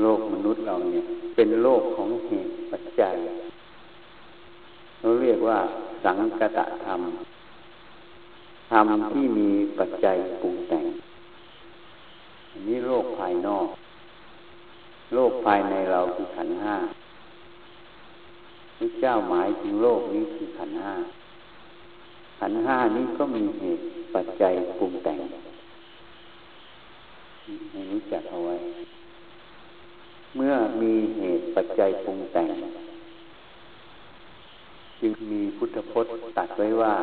โลกมนุษย์เราเนี่ย เป็นโลกของเหตุปัจจัยเราเรียกว่า สังกตธรรมธรรมที่มีปัจจัยปรุงแต่งอันนี้โลกภายนอก โลกภายในเราคือขันห้าพระเจ้าหมายถึงโลกนี้คือขันห้าขันห้านี้ก็มีเหตุปัจจัยปรุงแต่งให้รู้จักเอาไว้ เมื่อมีเหตุปัจจัยปรุงแต่ง จึงมีพุทธพจน์ตัดไว้ว่า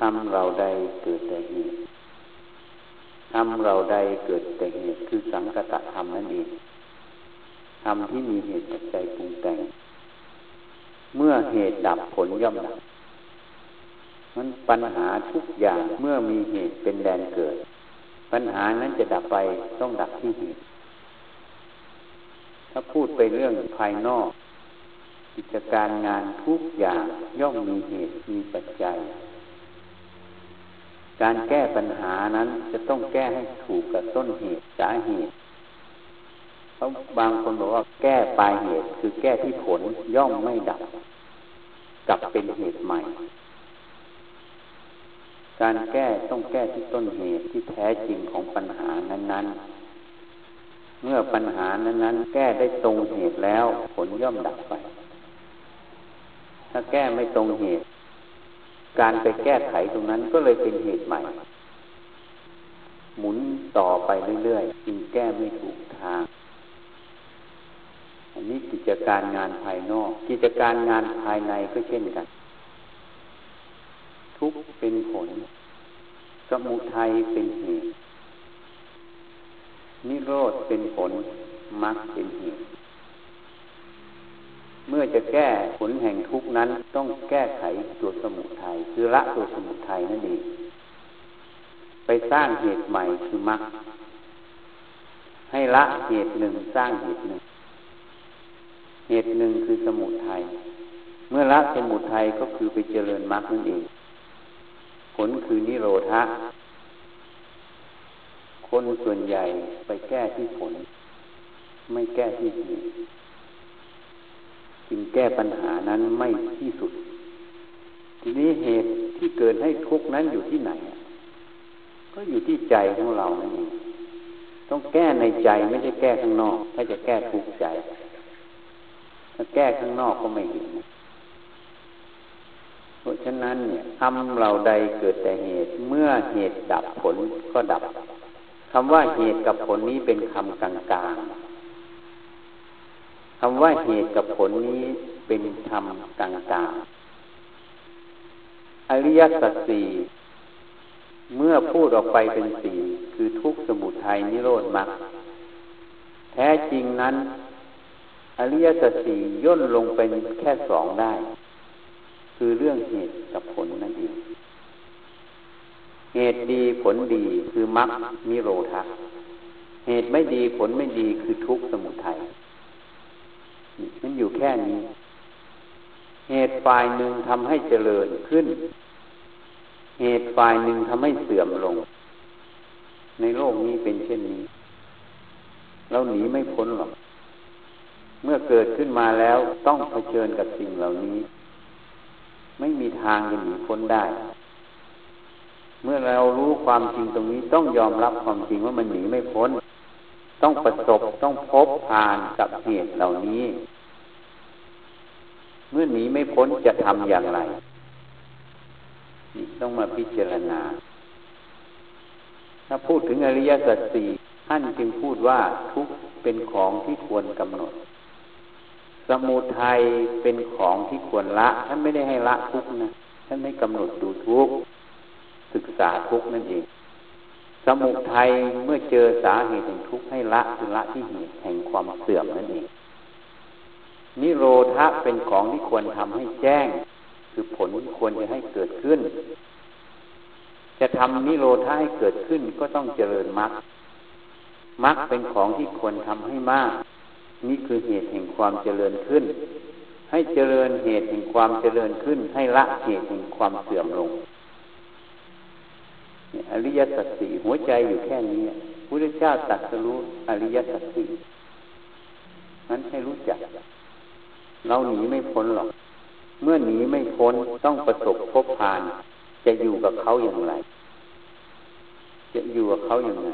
ทำเราใดเกิดแต่เหตุทำเราใดเกิดแต่เหตุคือสังกตธรรมนั่นเองธรรมที่มีเหตุปัจจัยปรุงแต่ง เมื่อเหตุดับผลย่อมดับมันปัญหาทุกอย่างเมื่อมีเหตุเป็นแดนเกิด ปัญหานั้นจะดับไปต้องดับที่เหตุ ถ้าพูดไปเรื่องภายนอก กิจการงานทุกอย่างย่อมมีเหตุมีปัจจัย การแก้ปัญหานั้นจะต้องแก้ให้ถูกกับต้นเหตุสาเหตุเพราะบางคนบอกว่าแก้ปลายเหตุ คือแก้ที่ผลย่อมไม่ดับกลับเป็นเหตุใหม่ การแก้ต้องแก้ที่ต้นเหตุที่แท้จริงของปัญหานั้น ๆ เมื่อปัญหานั้น ๆ แก้ได้ตรงเหตุแล้ว ผลย่อมดับไป ถ้าแก้ไม่ตรงเหตุ การไปแก้ไขตรงนั้นก็เลยเป็นเหตุใหม่ หมุนต่อไปเรื่อยๆจึงแก้ไม่ถูกทาง อันนี้กิจการงานภายนอก กิจการงานภายในก็เช่นกัน ทุกเป็นผลสมุทัยเป็นเหตุ นิโรธเป็นผลมรรคเป็นเหตุ เมื่อจะแก้ผลแห่งทุกนั้นต้องแก้ไขตัวสมุทัยคือละตัวสมุทัยนั่นเองไปสร้างเหตุใหม่คือมรรคให้ละเหตุหนึ่งสร้างเหตุหนึ่ง เหตุหนึ่งคือสมุทัยเมื่อละสมุทัยก็คือไปเจริญมรรคนั่นเอง ผลคือนิโรธะ คนส่วนใหญ่ไปแก้ที่ผล ไม่แก้ที่เหตุจึงแก้ปัญหานั้นไม่ที่สุด ทีนี้เหตุที่เกิดให้ทุกข์นั้นอยู่ที่ไหน ก็อยู่ที่ใจของเรานั่นเองต้องแก้ในใจไม่ใช่แก้ข้างนอก ถ้าจะแก้ทุกข์ใจ ถ้าแก้ข้างนอกก็ไม่เห็นเพราะฉะนั้นเนี่ยทำเราใดเกิดแต่เหตุ เมื่อเหตุดับผลก็ดับ คำว่าเหตุกับผลนี้เป็นคำกลางๆคำว่าเหตุกับผลนี้เป็นคำกลางๆอริยสัจสี่เมื่อพูดออกไปเป็นสี่คือทุกสมุทัยนิโรธมรรคแท้จริงนั้น อริยสัจสี่ย่นลงเป็นแค่สองได้ คือเรื่องเหตุกับผลนั่นเอง เหตุดีผลดีคือมรรคนิโรธาเหตุไม่ดีผลไม่ดีคือทุกข์สมุทัยมันอยู่แค่นี้ เหตุฝ่ายหนึ่งทำให้เจริญขึ้น เหตุฝ่ายหนึ่งทำให้เสื่อมลง ในโลกนี้เป็นเช่นนี้ เราหนีไม่พ้นหรอก เมื่อเกิดขึ้นมาแล้วต้องเผชิญกับสิ่งเหล่านี้ ไม่มีทางจะหนีพ้นได้ เมื่อเรารู้ความจริงตรงนี้ต้องยอมรับความจริงว่ามันหนีไม่พ้น ต้องประสบต้องพบผ่านกับเหตุเหล่านี้ เมื่อหนีไม่พ้นจะทำอย่างไรต้องมาพิจารณา ถ้าพูดถึงอริยสัจสี่ท่านจึงพูดว่าทุกเป็นของที่ควรกำหนด สมุทัยเป็นของที่ควรละ ท่านไม่ได้ให้ละทุกนะ ท่านไม่กำหนดดูทุก ศึกษาทุกนั่นเอง สมุทัยเมื่อเจอสาเหตุแห่งทุกข์ให้ละคือละที่เหตุแห่งความเสื่อมนั่นเอง นิโรธะเป็นของที่ควรทำให้แจ้ง คือผลควรจะให้เกิดขึ้น จะทำนิโรธาให้เกิดขึ้นก็ต้องเจริญมรรคมรรคเป็นของที่ควรทำให้มาก นี่คือเหตุแห่งความเจริญขึ้น ให้เจริญเหตุแห่งความเจริญขึ้น ให้ละเหตุแห่งความเสื่อมลง อริยสัจสี่หัวใจอยู่แค่นี้พระพุทธเจ้าตรัสรู้อริยสัจสี่นั้นให้รู้จัก เราหนีไม่พ้นหรอก เมื่อหนีไม่พ้นต้องประสบพบผ่าน จะอยู่กับเขาอย่างไร จะอยู่กับเขาอย่างไร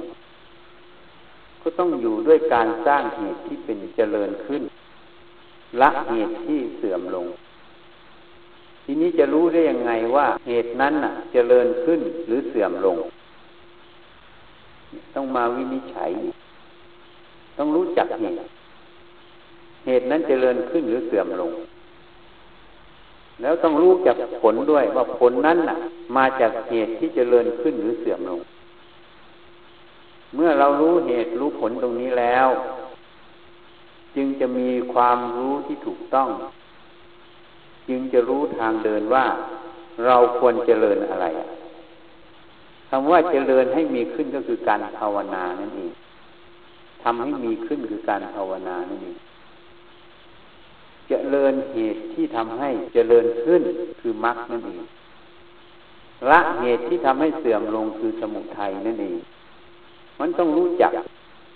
ก็ต้องอยู่ด้วยการสร้างเหตุที่เป็นเจริญขึ้น ละเหตุที่เสื่อมลง ทีนี้จะรู้ได้ยังไงว่าเหตุนั้นน่ะเจริญขึ้นหรือเสื่อมลง ต้องมาวินิจฉัย ต้องรู้จักเหตุเหตุนั้นเจริญขึ้นหรือเสื่อมลง แล้วต้องรู้จักผลด้วยว่าผลนั้นน่ะ มาจากเหตุที่เจริญขึ้นหรือเสื่อมลง เมื่อเรารู้เหตุรู้ผลตรงนี้แล้ว จึงจะมีความรู้ที่ถูกต้อง จึงจะรู้ทางเดินว่าเราควรเจริญอะไรคำว่าเจริญให้มีขึ้นก็คือการภาวนานั่นเองทำให้มีขึ้นคือการภาวนานั่นเองเจริญเหตุที่ทำให้เจริญขึ้นคือมรรคนั่นเองละเหตุที่ทำให้เสื่อมลงคือสมุทัยนั่นเอง มันต้องรู้จัก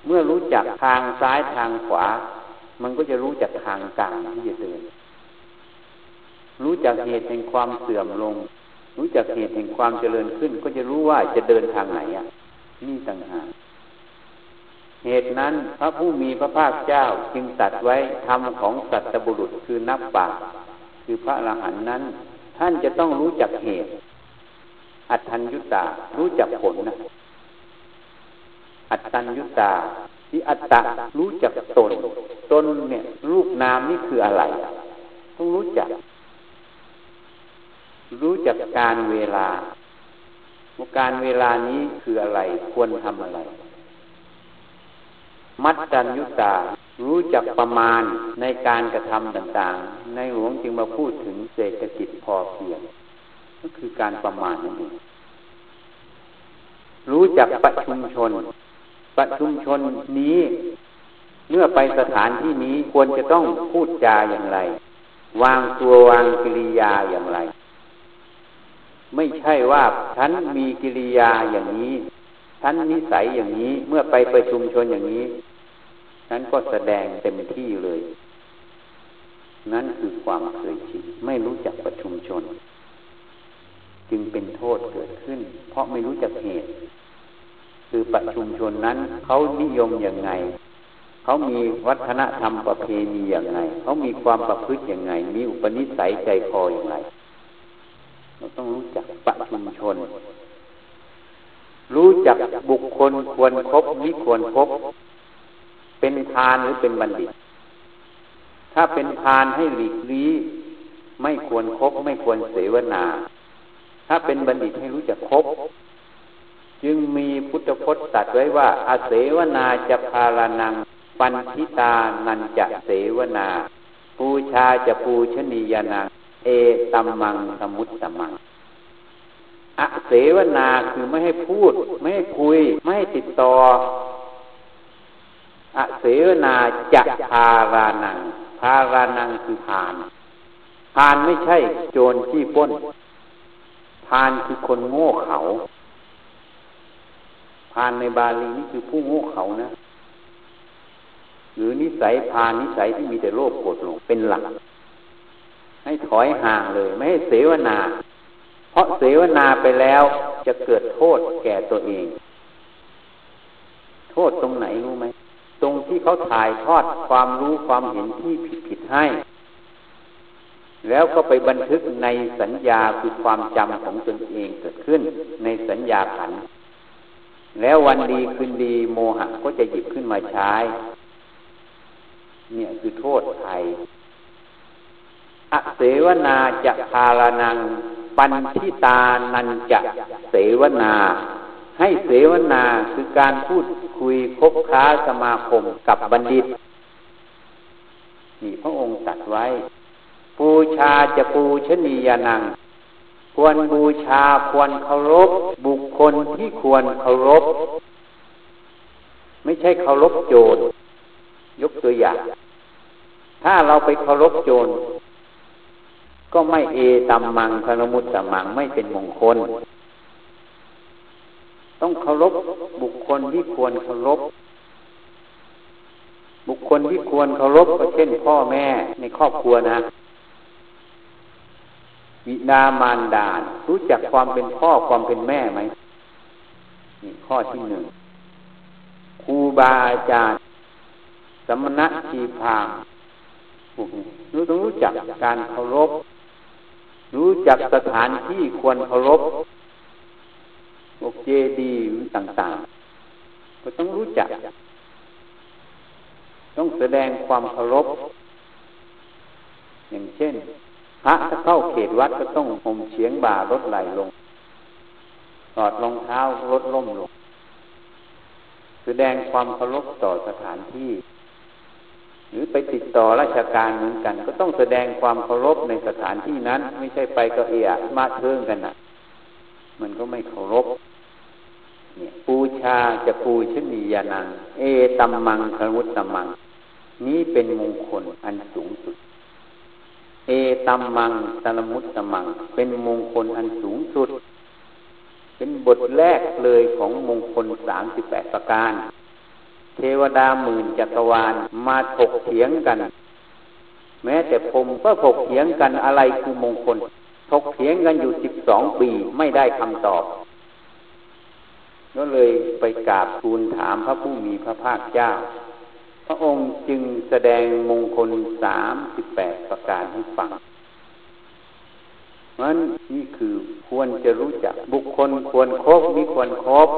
เมื่อรู้จักทางซ้ายทางขวา มันก็จะรู้จักทางกลางที่จะเดิน รู้จักเหตุแห่งความเสื่อมลง รู้จักเหตุแห่งความเจริญขึ้น ก็จะรู้ว่าจะเดินทางไหนอะนี่ต่างหากเหตุนั้นพระผู้มีพระภาคเจ้าจึงตัดไว้ธรรมของสัตบุรุษคือนับปากคือพระอรหันต์นั้น ท่านจะต้องรู้จักเหตุ อัตถัญยุตารู้จักผลนะอัตตัญยุตาที่อัตตะรู้จักตน ตนเนี่ยรูปนามนี่คืออะไร ต้องรู้จัก รู้จักการเวลาการเวลานี้คืออะไร ควรทำอะไร มัดจันยุตา รู้จักประมาณในการกระทำต่างๆ ในหลวงจึงมาพูดถึงเศรษฐกิจพอเพียง ก็คือการประมาณนั่นเองรู้จักประชุมชน ประชุมชนนี้ เมื่อไปสถานที่นี้ควรจะต้องพูดจาอย่างไร วางตัววางกิริยาอย่างไร ไม่ใช่ว่าฉันมีกิริยาอย่างนี้ฉันนิสัยอย่างนี้เมื่อไปประชุมชนอย่างนี้นั้นก็แสดงเต็มที่เลย นั่นคือความเคยชินไม่รู้จักประชุมชน จึงเป็นโทษเกิดขึ้น เพราะไม่รู้จักเหตุ คือประชุมชนนั้นเขานิยมอย่างไงเขามีวัฒนธรรมประเพณีอย่างไงเขามีความประพฤติอย่างไง มีอุปนิสัยใจคออย่างไร เราต้องรู้จักประชุมชน รู้จักบุคคลควรครบมิควรครบเป็นพานหรือเป็นบัณฑิต ถ้าเป็นพานให้หลีกลี้ไม่ควรครบไม่ควรเสวนา ถ้าเป็นบัณฑิตให้รู้จักคบ จึงมีพุทธพจน์ตัดไว้ว่า อาเสวนาจะพาลานัง ปันทิตานันจะเสวนา ปูชาจะปูชนียานัง เอตัมมังสมุตตมังอเสวนาคือไม่ให้พูด ไม่ให้คุย ไม่ให้ติดต่อ อเสวนาจะพารานังพารานังคือพานพานไม่ใช่โจรที่ป้นพานคือคนโง่เขาพานในบาลีนี่คือผู้โง่เขานะ หรือนิสัยพานนิสัยที่มีแต่โลภโกรธหลงเป็นหลัก ให้ถอยห่างเลย ไม่ให้เสวนา เพราะเสวนาไปแล้วจะเกิดโทษแก่ตัวเอง โทษตรงไหนรู้ไหมตรงที่เขาถ่ายทอดความรู้ความเห็นที่ผิดผิดให้ แล้วก็ไปบันทึกในสัญญาคือความจำของตนเองเกิดขึ้นในสัญญาขัน แล้ววันดีคืนดีโมหะก็จะหยิบขึ้นมาใช้ เนี่ยคือโทษไทย อเสวนาจะพาลานัง ปันทิตานันจะเสวนา ให้เสวนาคือการพูดคุยคบค้าสมาคมกับบัณฑิตนี่พระองค์ตัดไว้ ปูชาจะปูชนียานัง ควรบูชาควรเคารพ บุคคลที่ควรเคารพ ไม่ใช่เคารพโจรยกตัวอย่าง ถ้าเราไปเคารพโจร ก็ไม่เอตัมมังคณมุตตมังไม่เป็นมงคล ต้องเคารพบุคคลที่ควรเคารพบุคคลที่ควรเคารพก็เช่นพ่อแม่ในครอบครัวนะวินามารดารู้จักความเป็นพ่อความเป็นแม่ไหมนี่ข้อที่หนึ่งครูบาอาจารย์สมณะชีพามรู้ต้องรู้จักการเคารพ รู้จักสถานที่ควรเคารพพวกเจดีต่างๆ ก็ต้องรู้จัก ต้องแสดงความเคารพ อย่างเช่น พระถ้าเข้าเขตวัดก็ต้องห่มเฉียงบ่ารถไหลลงถอดรองเท้ารถล่มลง แสดงความเคารพต่อสถานที่ หรือไปติดต่อราชการเหมือนกัน ก็ต้องแสดงความเคารพในสถานที่นั้น ไม่ใช่ไปก็เอะมาเทิงกันนะมันก็ไม่เคารพเนี่ยปูชาจะปูชนียานัง เอตัมมังครุตตมัง นี้เป็นมงคลอันสูงสุด เอตัมมังตลมุตตมัง เป็นมงคลอันสูงสุด เป็นบทแรกเลยของมงคลสามสิบแปดประการ เทวดาหมื่นจักรวาลมาถกเถียงกัน แม้แต่ผมก็ถกเถียงกันอะไรคือมงคลถกเถียงกันอยู่สิบสองปีไม่ได้คำตอบ ก็เลยไปกราบทูลถามพระผู้มีพระภาคเจ้า พระองค์จึงแสดงมงคลสามสิบแปดประการให้ฟังนั้นนี่คือควรจะรู้จักบุคคลควรครบมีควรครบ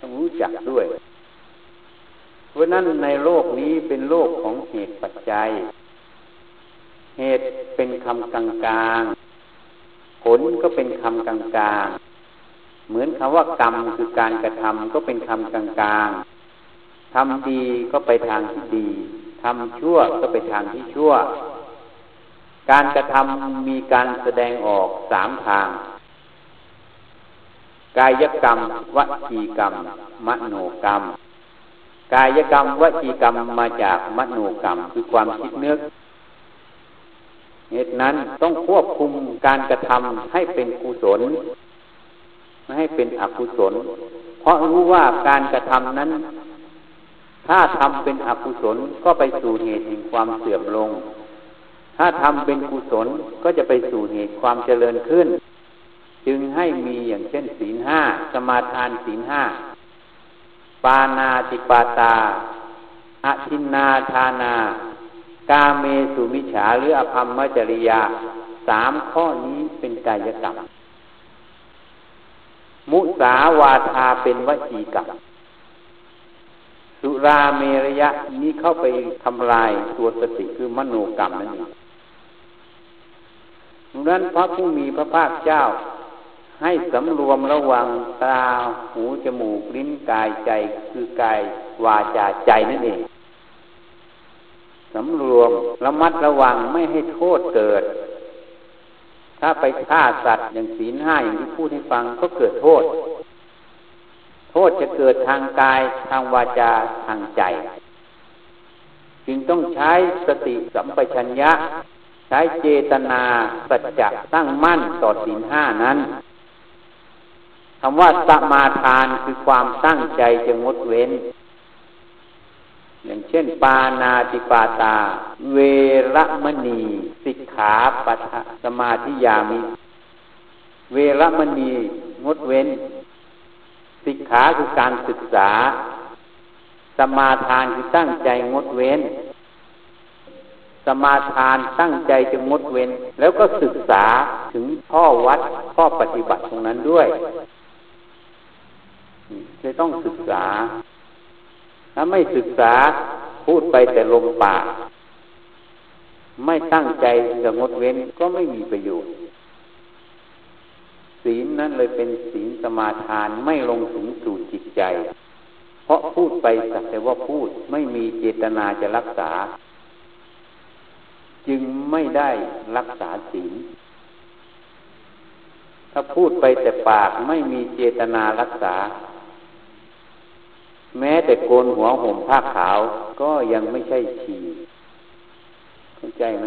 ต้องรู้จักด้วย เพราะนั้นในโลกนี้เป็นโลกของเหตุปัจจัย เหตุเป็นคำกลางกลางผลก็เป็นคำกลางกลางเหมือนคำว่ากรรมคือการกระทำก็เป็นคำกลางๆทำดีก็ไปทางที่ดีทำชั่วก็ไปทางที่ชั่ว การกระทำมีการแสดงออกสามทาง กายกรรมวจีกรรม มโนกรรม กายกรรมวจีกรรมมาจากมโนกรรมคือความคิดนึกเหตุนั้นต้องควบคุมการกระทำให้เป็นกุศล ไม่ให้เป็นอกุศล เพราะรู้ว่าการกระทำนั้น ถ้าทำเป็นอกุศลก็ไปสู่เหตุแห่งความเสื่อมลง ถ้าทำเป็นกุศลก็จะไปสู่เหตุความเจริญขึ้น จึงให้มีอย่างเช่นศีลห้าสมาทานศีลห้า ปานาติปาตาอทินนาทานา กาเมสุมิฉาหรืออภรรมจริยา สามข้อนี้เป็นกายกรรม มุสาวาทาเป็นวจีกรรม สุราเมรยะนี้เข้าไปทำลายตัวสติคือมโนกรรมนั่นเองดังนั้นพระผู้มีพระภาคเจ้า ให้สำรวมระวังตาหูจมูกลิ้นกายใจคือกายวาจาใจนั่นเองสำรวมระมัดระวังไม่ให้โทษเกิด ถ้าไปฆ่าสัตว์อย่างศีลห้าอย่างที่พูดให้ฟังก็เกิดโทษ โทษจะเกิดทางกายทางวาจาทางใจ จึงต้องใช้สติสัมปชัญญะ ใช้เจตนาสัจจะตั้งมั่นต่อศีลห้านั้น คำว่าสมาทานคือความตั้งใจจะงดเว้น อย่างเช่น ปานาติปาตา เวรมณีสิกขาปัทสมาธิยามิ เวรมณีงดเว้น สิกขาคือการศึกษา สมาทานคือตั้งใจงดเว้น สมาทานตั้งใจจะงดเว้น แล้วก็ศึกษาถึงข้อวัดข้อปฏิบัติตรงนั้นด้วย จะต้องศึกษา ถ้าไม่ศึกษาพูดไปแต่ลมปากไม่ตั้งใจจะงดเว้นก็ไม่มีประโยชน์ ศีลนั้นเลยเป็นศีลสมาทานไม่ลงถึงสู่จิตใจ เพราะพูดไปสักแต่ว่าพูดไม่มีเจตนาจะรักษา จึงไม่ได้รักษาศีลถ้าพูดไปแต่ปากไม่มีเจตนารักษา แม้แต่โกนหัวห่มผ้าขาว ก็ยังไม่ใช่ชีเข้าใจไหม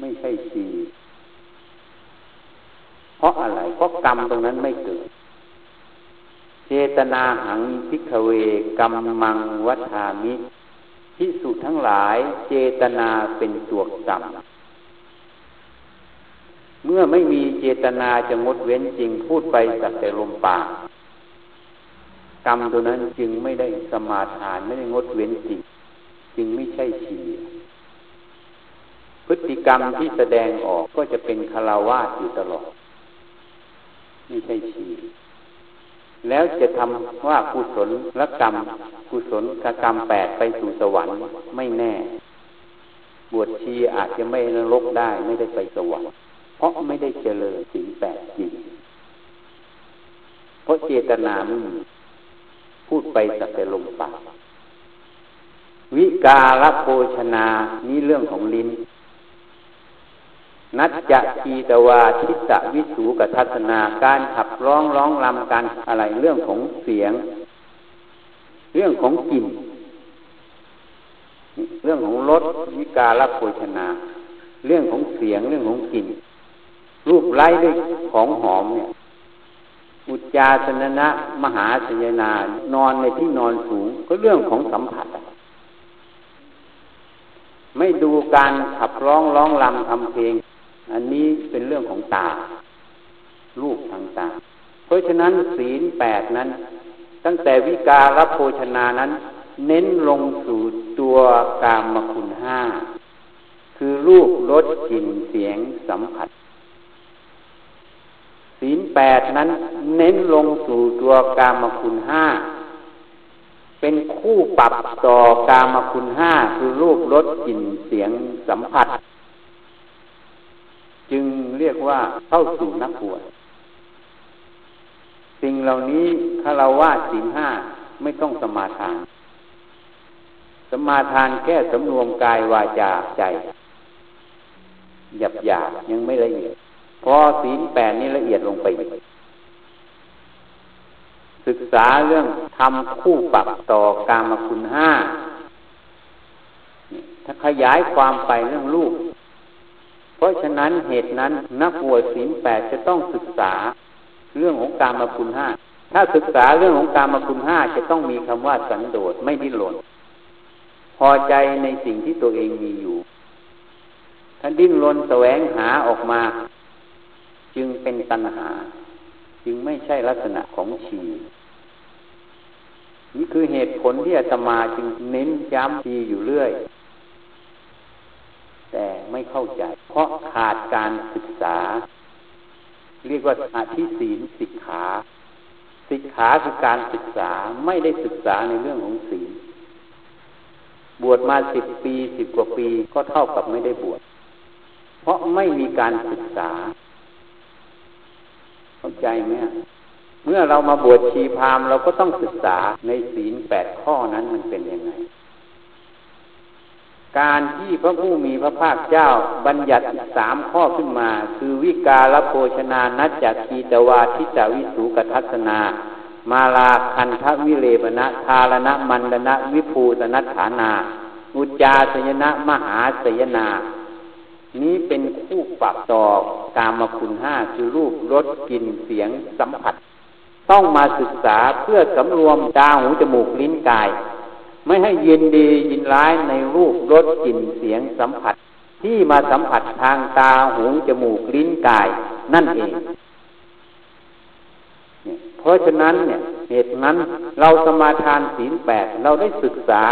ไม่ใช่ชีเพราะอะไร เพราะกรรมตรงนั้นไม่เกิด เจตนาหังพิกเวกัมมังวัฏามิพิสุทั้งหลาย เจตนาเป็นตัวกรรมเมื่อไม่มีเจตนาจะงดเว้นจริงพูดไปสักแต่ลมปาก กรรมตัวนั้นจึงไม่ได้สมาทานไม่ได้งดเว้นจริงจึงไม่ใช่ชีพฤติกรรมที่แสดงออกก็จะเป็นคาราวาสอยู่ตลอด ไม่ใช่ชีแล้วจะทำว่ากุศลละกรรม กุศลกรรมแปดไปสู่สวรรค์ไม่แน่ บวชชีอาจจะไม่นรกได้ไม่ได้ไปสวรรค์เพราะไม่ได้เจริญสิ่งแปดจริงเพราะเจตนาไม่มี พูดไปสักแต่ลมปากวิกาลโภชนานี่เรื่องของลิ้น นัจจะทีตวาทิตะวิสูกทัศนาการขับร้องร้องลำกันอะไรเรื่องของเสียง เรื่องของกลิ่นเรื่องของรสวิกาลโภชนา เรื่องของเสียงเรื่องของกลิ่นรูปไร้ด้วยของหอมเนี่ย อุจจาสนนะ มหาสัญนา นอนในที่นอนสูง ก็เรื่องของสัมผัส ไม่ดูการขับร้องร้องลำทำเพลง อันนี้เป็นเรื่องของตา รูปทางตา เพราะฉะนั้นศีลแปดนั้น ตั้งแต่วิการัโภชนานั้น เน้นลงสู่ตัวกามคุณห้า คือรูปรสกลิ่นเสียงสัมผัส ศีลแปดนั้นเน้นลงสู่ตัวกามคุณห้า เป็นคู่ปรับต่อกามคุณห้าคือรูปรสกลิ่นเสียงสัมผัส จึงเรียกว่าเข้าสู่นักบวชสิ่งเหล่านี้ถ้าเราว่าสิ่งห้าไม่ต้องสมาทาน สมาทานแค่สำรวมกายวาจาใจ หยับหยาบยังไม่ละเอียด พอศีลแปดนี้ละเอียดลงไป ศึกษาเรื่องทำคู่ปรับต่อกามคุณห้าถ้าขยายความไปเรื่องลูก เพราะฉะนั้นเหตุนั้นนักบวชศีลแปดจะต้องศึกษาเรื่องของการมาคุณห้า ถ้าศึกษาเรื่องของการมาคุณห้าจะต้องมีคำว่าสันโดษไม่ดิ้นรน พอใจในสิ่งที่ตัวเองมีอยู่ ถ้าดิ้นรนแสวงหาออกมา จึงเป็นตัณหา จึงไม่ใช่ลักษณะของชีนี่คือเหตุผลที่อาตมาจึงเน้นย้ำทีอยู่เรื่อย แต่ไม่เข้าใจ เพราะขาดการศึกษา เรียกว่าอธิศีลสิกขาสิกขาคือการศึกษาไม่ได้ศึกษาในเรื่องของศีลบวชมาสิบปีสิบกว่าปีก็เท่ากับไม่ได้บวชเพราะไม่มีการศึกษา เข้าใจไหมเมื่อเรามาบวชชีพามเราก็ต้องศึกษาในศีลแปดข้อนั้นมันเป็นยังไง การที่พระผู้มีพระภาคเจ้าบัญญัติสามข้อขึ้นมา คือวิกาลโภชนานัจจคีตวาทิจาวิสูกทัศนา มาลาคันทวิเลปนะทารณะมันดนะวิภูสนัฐานา อุจาสยนะมหาสยนา นี้เป็นคู่ปรับต่อกามคุณห้าคือรูปรสกลิ่นเสียงสัมผัส ต้องมาศึกษาเพื่อสำรวมตาหูจมูกลิ้นกาย ไม่ให้ยินดียินร้ายในรูปรสกลิ่นเสียงสัมผัส ที่มาสัมผัสทางตาหูจมูกลิ้นกาย นั่นเองเพราะฉะนั้นเนี่ยเหตุนั้นเราสมาทานศีลแปดเราได้ศึกษา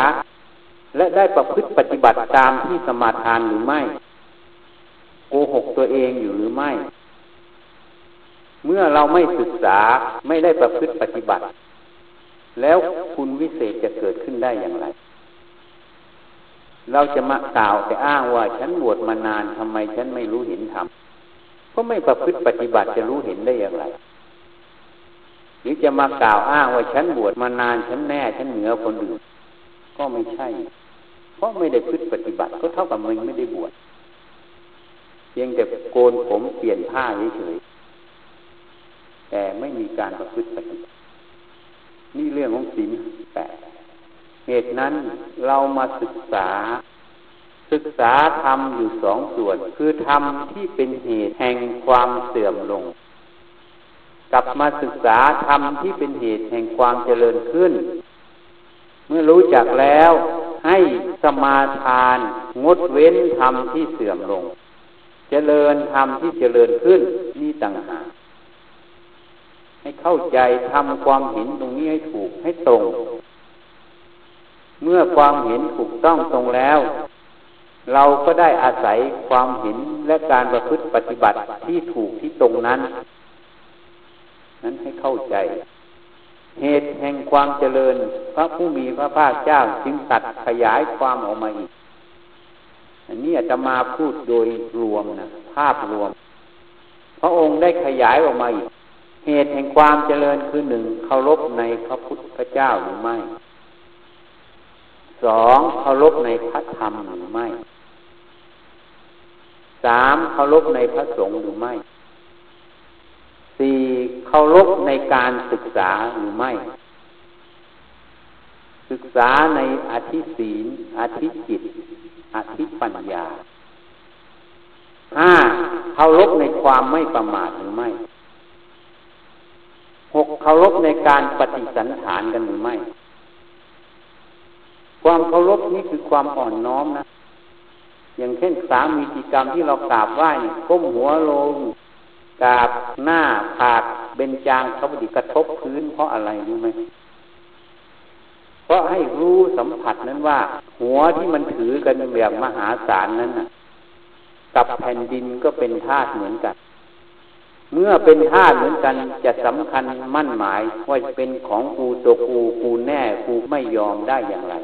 และได้ประพฤติปฏิบัติตามที่สมาทานหรือไม่ โกหกตัวเองอยู่หรือไม่ เมื่อเราไม่ศึกษาไม่ได้ประพฤติปฏิบัติ แล้วคุณวิเศษจะเกิดขึ้นได้อย่างไร เราจะมากล่าวแต่อ้างว่าฉันบวชมานานทำไมฉันไม่รู้เห็นธรรมก็ไม่ประพฤติปฏิบัติจะรู้เห็นได้อย่างไรหรือจะมากล่าวอ้างว่าฉันบวชมานานฉันแน่ฉันเหนือคนอื่นก็ไม่ใช่ เพราะไม่ได้พฤติปฏิบัติก็เท่ากับมึงไม่ได้บวช เพียงแต่โกนผมเปลี่ยนผ้าเฉยๆแต่ไม่มีการประพฤติปฏิบัตินี่เรื่องของศีลแปดเหตุนั้นเรามาศึกษา ศึกษาธรรมอยู่สองส่วน คือธรรมที่เป็นเหตุแห่งความเสื่อมลง กลับมาศึกษาธรรมที่เป็นเหตุแห่งความเจริญขึ้น เมื่อรู้จักแล้วให้สมาทานงดเว้นธรรมที่เสื่อมลง เจริญธรรมที่เจริญขึ้นนี่ต่างหากให้เข้าใจทำความเห็นตรงนี้ให้ถูกให้ตรง เมื่อความเห็นถูกต้องตรงแล้ว เราก็ได้อาศัยความเห็นและการประพฤติปฏิบัติที่ถูกที่ตรงนั้น นั้นให้เข้าใจ เหตุแห่งความเจริญ พระผู้มีพระภาคเจ้าจึงตัดขยายความออกมาอีก อันนี้จะมาพูดโดยรวมนะภาพรวม พระองค์ได้ขยายออกมาอีกเหตุแห่งความเจริญคือหนึ่งเคารพในพระพุทธเจ้าหรือไม่สองเคารพในพระธรรมหรือไม่สามเคารพในพระสงฆ์หรือไม่สี่เคารพในการศึกษาหรือไม่ ศึกษาในอธิศีลอธิจิต อธิปัญญาห้าเคารพในความไม่ประมาทหรือไม่หกเคารพในการปฏิสันฐานกันหรือไม่ ความเคารพนี้คือความอ่อนน้อมนะ อย่างเช่นสามีกิจกรรมที่เรากราบไหว้ก้มหัวลงกราบหน้าผากเบญจางเขาบดีกระทบพื้นเพราะอะไรรู้ไหม เพราะให้รู้สัมผัสนั้นว่า หัวที่มันถือกันแบบมหาศาลนั้นน่ะ กับแผ่นดินก็เป็นธาตุเหมือนกัน เมื่อเป็นธาตุเหมือนกันจะสำคัญมั่นหมายว่าเป็นของกูตัวกูกูแน่กูไม่ยอมได้อย่างไร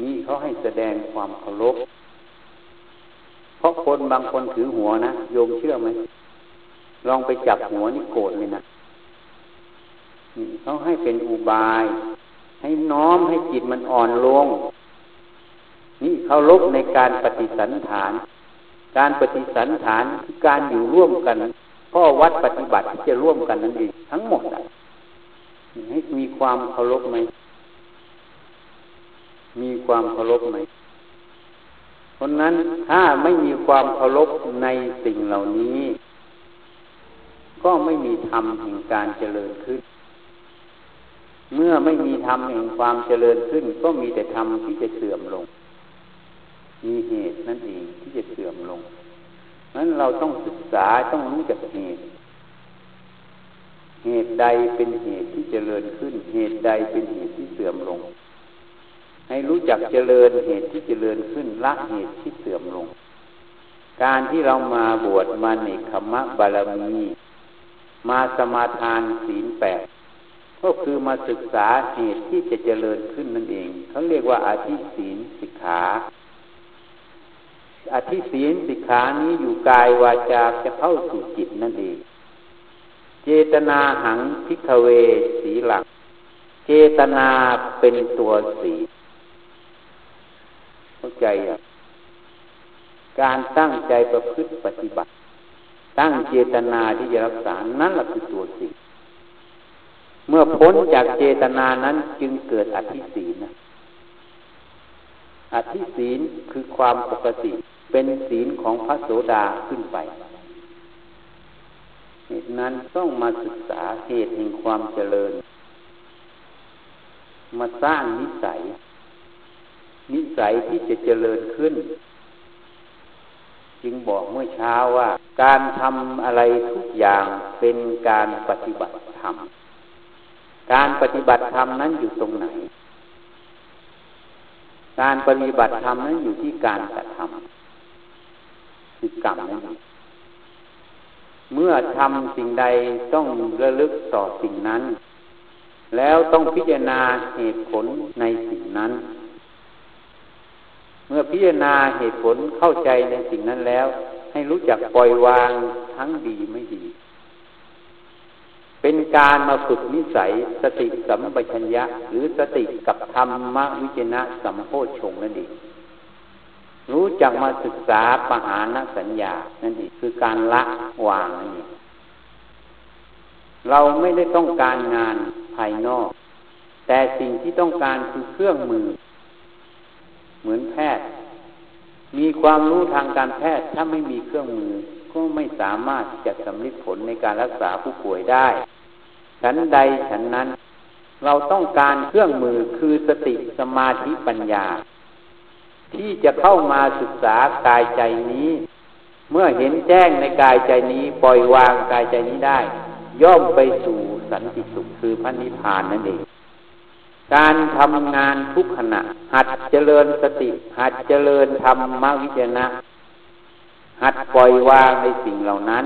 นี่เขาให้แสดงความเคารพเพราะคนบางคนถือหัวนะโยมเชื่อไหมลองไปจับหัวนี่โกรธเลยนะนี่เขาให้เป็นอุบาย ให้น้อมให้จิตมันอ่อนลง นี่เคารพในการปฏิสันฐาน การปฏิสันฐานคือการอยู่ร่วมกันข้อวัดปฏิบัติที่จะร่วมกันนั่นเองทั้งหมดให้มีความเคารพไหม มีความเคารพไหมเพราะนั้นถ้าไม่มีความเคารพในสิ่งเหล่านี้ ก็ไม่มีธรรมแห่งการเจริญขึ้น เมื่อไม่มีธรรมแห่งความเจริญขึ้น ก็มีแต่ธรรมที่จะเสื่อมลง มีเหตุนั่นเองที่จะเสื่อมลงนั้นเราต้องศึกษาต้องรู้จักเหตุ เหตุใดเป็นเหตุที่เจริญขึ้น เหตุใดเป็นเหตุที่เสื่อมลง ให้รู้จักเจริญเหตุที่เจริญขึ้นละเหตุที่เสื่อมลง การที่เรามาบวชมาในคมะบารมี มาสมาทานศีลแปด ก็คือมาศึกษาเหตุที่จะเจริญขึ้นนั่นเองเขาเรียกว่าอาธิศีลสิกขาอธิศีลสิกขานี้อยู่กายวาจาจะเข้าสู่จิตนั่นเอง เจตนาหังพิกเวสีหลัก เจตนาเป็นตัวสีเข้าใจอะการตั้งใจประพฤติปฏิบัติ ตั้งเจตนาที่จะรักษานั่นแหละคือตัวสี เมื่อพ้นจากเจตนานั้นจึงเกิดอธิศีลนะอธิศีลคือความปกติ เป็นศีลของพระโสดาขึ้นไปเหตุนั้นต้องมาศึกษาเหตุแห่งความเจริญ มาสร้างนิสัย นิสัยที่จะเจริญขึ้น จึงบอกเมื่อเช้าว่า การทำอะไรทุกอย่างเป็นการปฏิบัติธรรม การปฏิบัติธรรมนั้นอยู่ตรงไหน การปฏิบัติธรรมนั้นอยู่ที่การกระทำคือกรรมนั่นเองเมื่อทำสิ่งใดต้องระลึกต่อสิ่งนั้น แล้วต้องพิจารณาเหตุผลในสิ่งนั้น เมื่อพิจารณาเหตุผลเข้าใจในสิ่งนั้นแล้ว ให้รู้จักปล่อยวางทั้งดีไม่ดี เป็นการมาฝึกนิสัยสติสัมปชัญญะ หรือสติกับธรรมวิจนะสัมโพชงนั่นเองรู้จักมาศึกษาปหานสัญญา นั่นเองคือการละวางนั่นเองเราไม่ได้ต้องการงานภายนอก แต่สิ่งที่ต้องการคือเครื่องมือ เหมือนแพทย์ มีความรู้ทางการแพทย์ถ้าไม่มีเครื่องมือก็ไม่สามารถจะสำลิดผลในการรักษาผู้ป่วยได้ ฉันใดฉันนั้น เราต้องการเครื่องมือคือสติสมาธิปัญญา ที่จะเข้ามาศึกษากายใจนี้ เมื่อเห็นแจ้งในกายใจนี้ปล่อยวางกายใจนี้ได้ ย่อมไปสู่สันติสุขคือพระนิพพานนั่นเองการทำงานทุกขณะ หัดเจริญสติ หัดเจริญธรรมวิจนะ หัดปล่อยวางในสิ่งเหล่านั้น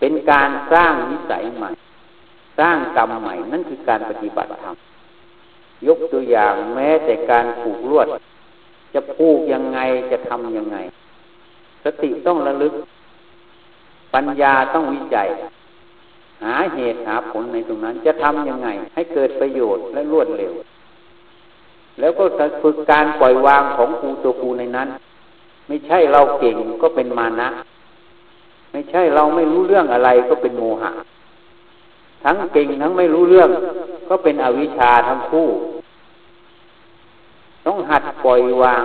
เป็นการสร้างนิสัยใหม่ สร้างกรรมใหม่นั่นคือการปฏิบัติธรรมยกตัวอย่างแม้แต่การผูกลวด จะผูกยังไงจะทำยังไง สติต้องระลึก ปัญญาต้องวิจัย หาเหตุหาผลในตรงนั้น จะทำยังไง ให้เกิดประโยชน์และรวดเร็ว แล้วก็ฝึกการปล่อยวางของครูตัวครูในนั้น ไม่ใช่เราเก่งก็เป็นมานะ ไม่ใช่เราไม่รู้เรื่องอะไรก็เป็นโมหะ ทั้งเก่งทั้งไม่รู้เรื่อง ก็เป็นอวิชชาทั้งคู่ ต้องหัดปล่อยวาง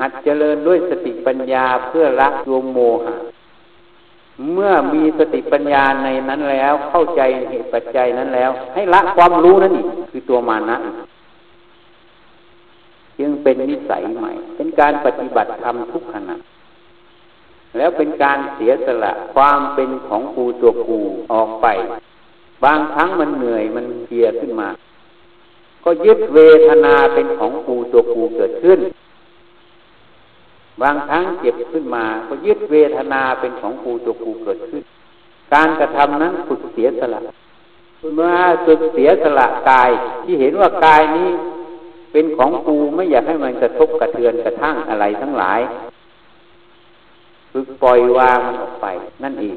หัดเจริญด้วยสติปัญญาเพื่อละดวงโมหะเมื่อมีสติปัญญาในนั้นแล้ว เข้าใจเหตุปัจจัยนั้นแล้ว ให้ละความรู้นั่นอีกคือตัวมานะจึงเป็นนิสัยใหม่ เป็นการปฏิบัติธรรมทุกขณะ แล้วเป็นการเสียสละความเป็นของกูตัวกูออกไป บางครั้งมันเหนื่อยมันเพียขึ้นมา ก็ยึดเวทนาเป็นของกูตัวกูเกิดขึ้น บางครั้งเจ็บขึ้นมา ก็ยึดเวทนาเป็นของกูตัวกูเกิดขึ้น การกระทำนั้นฝึกเสียสละเมื่อฝึกเสียสละกายที่เห็นว่ากายนี้เป็นของกูไม่อยากให้มันกระทบกระเทือนกระทั่งอะไรทั้งหลาย ฝึกปล่อยวางมันออกไป นั่นเอง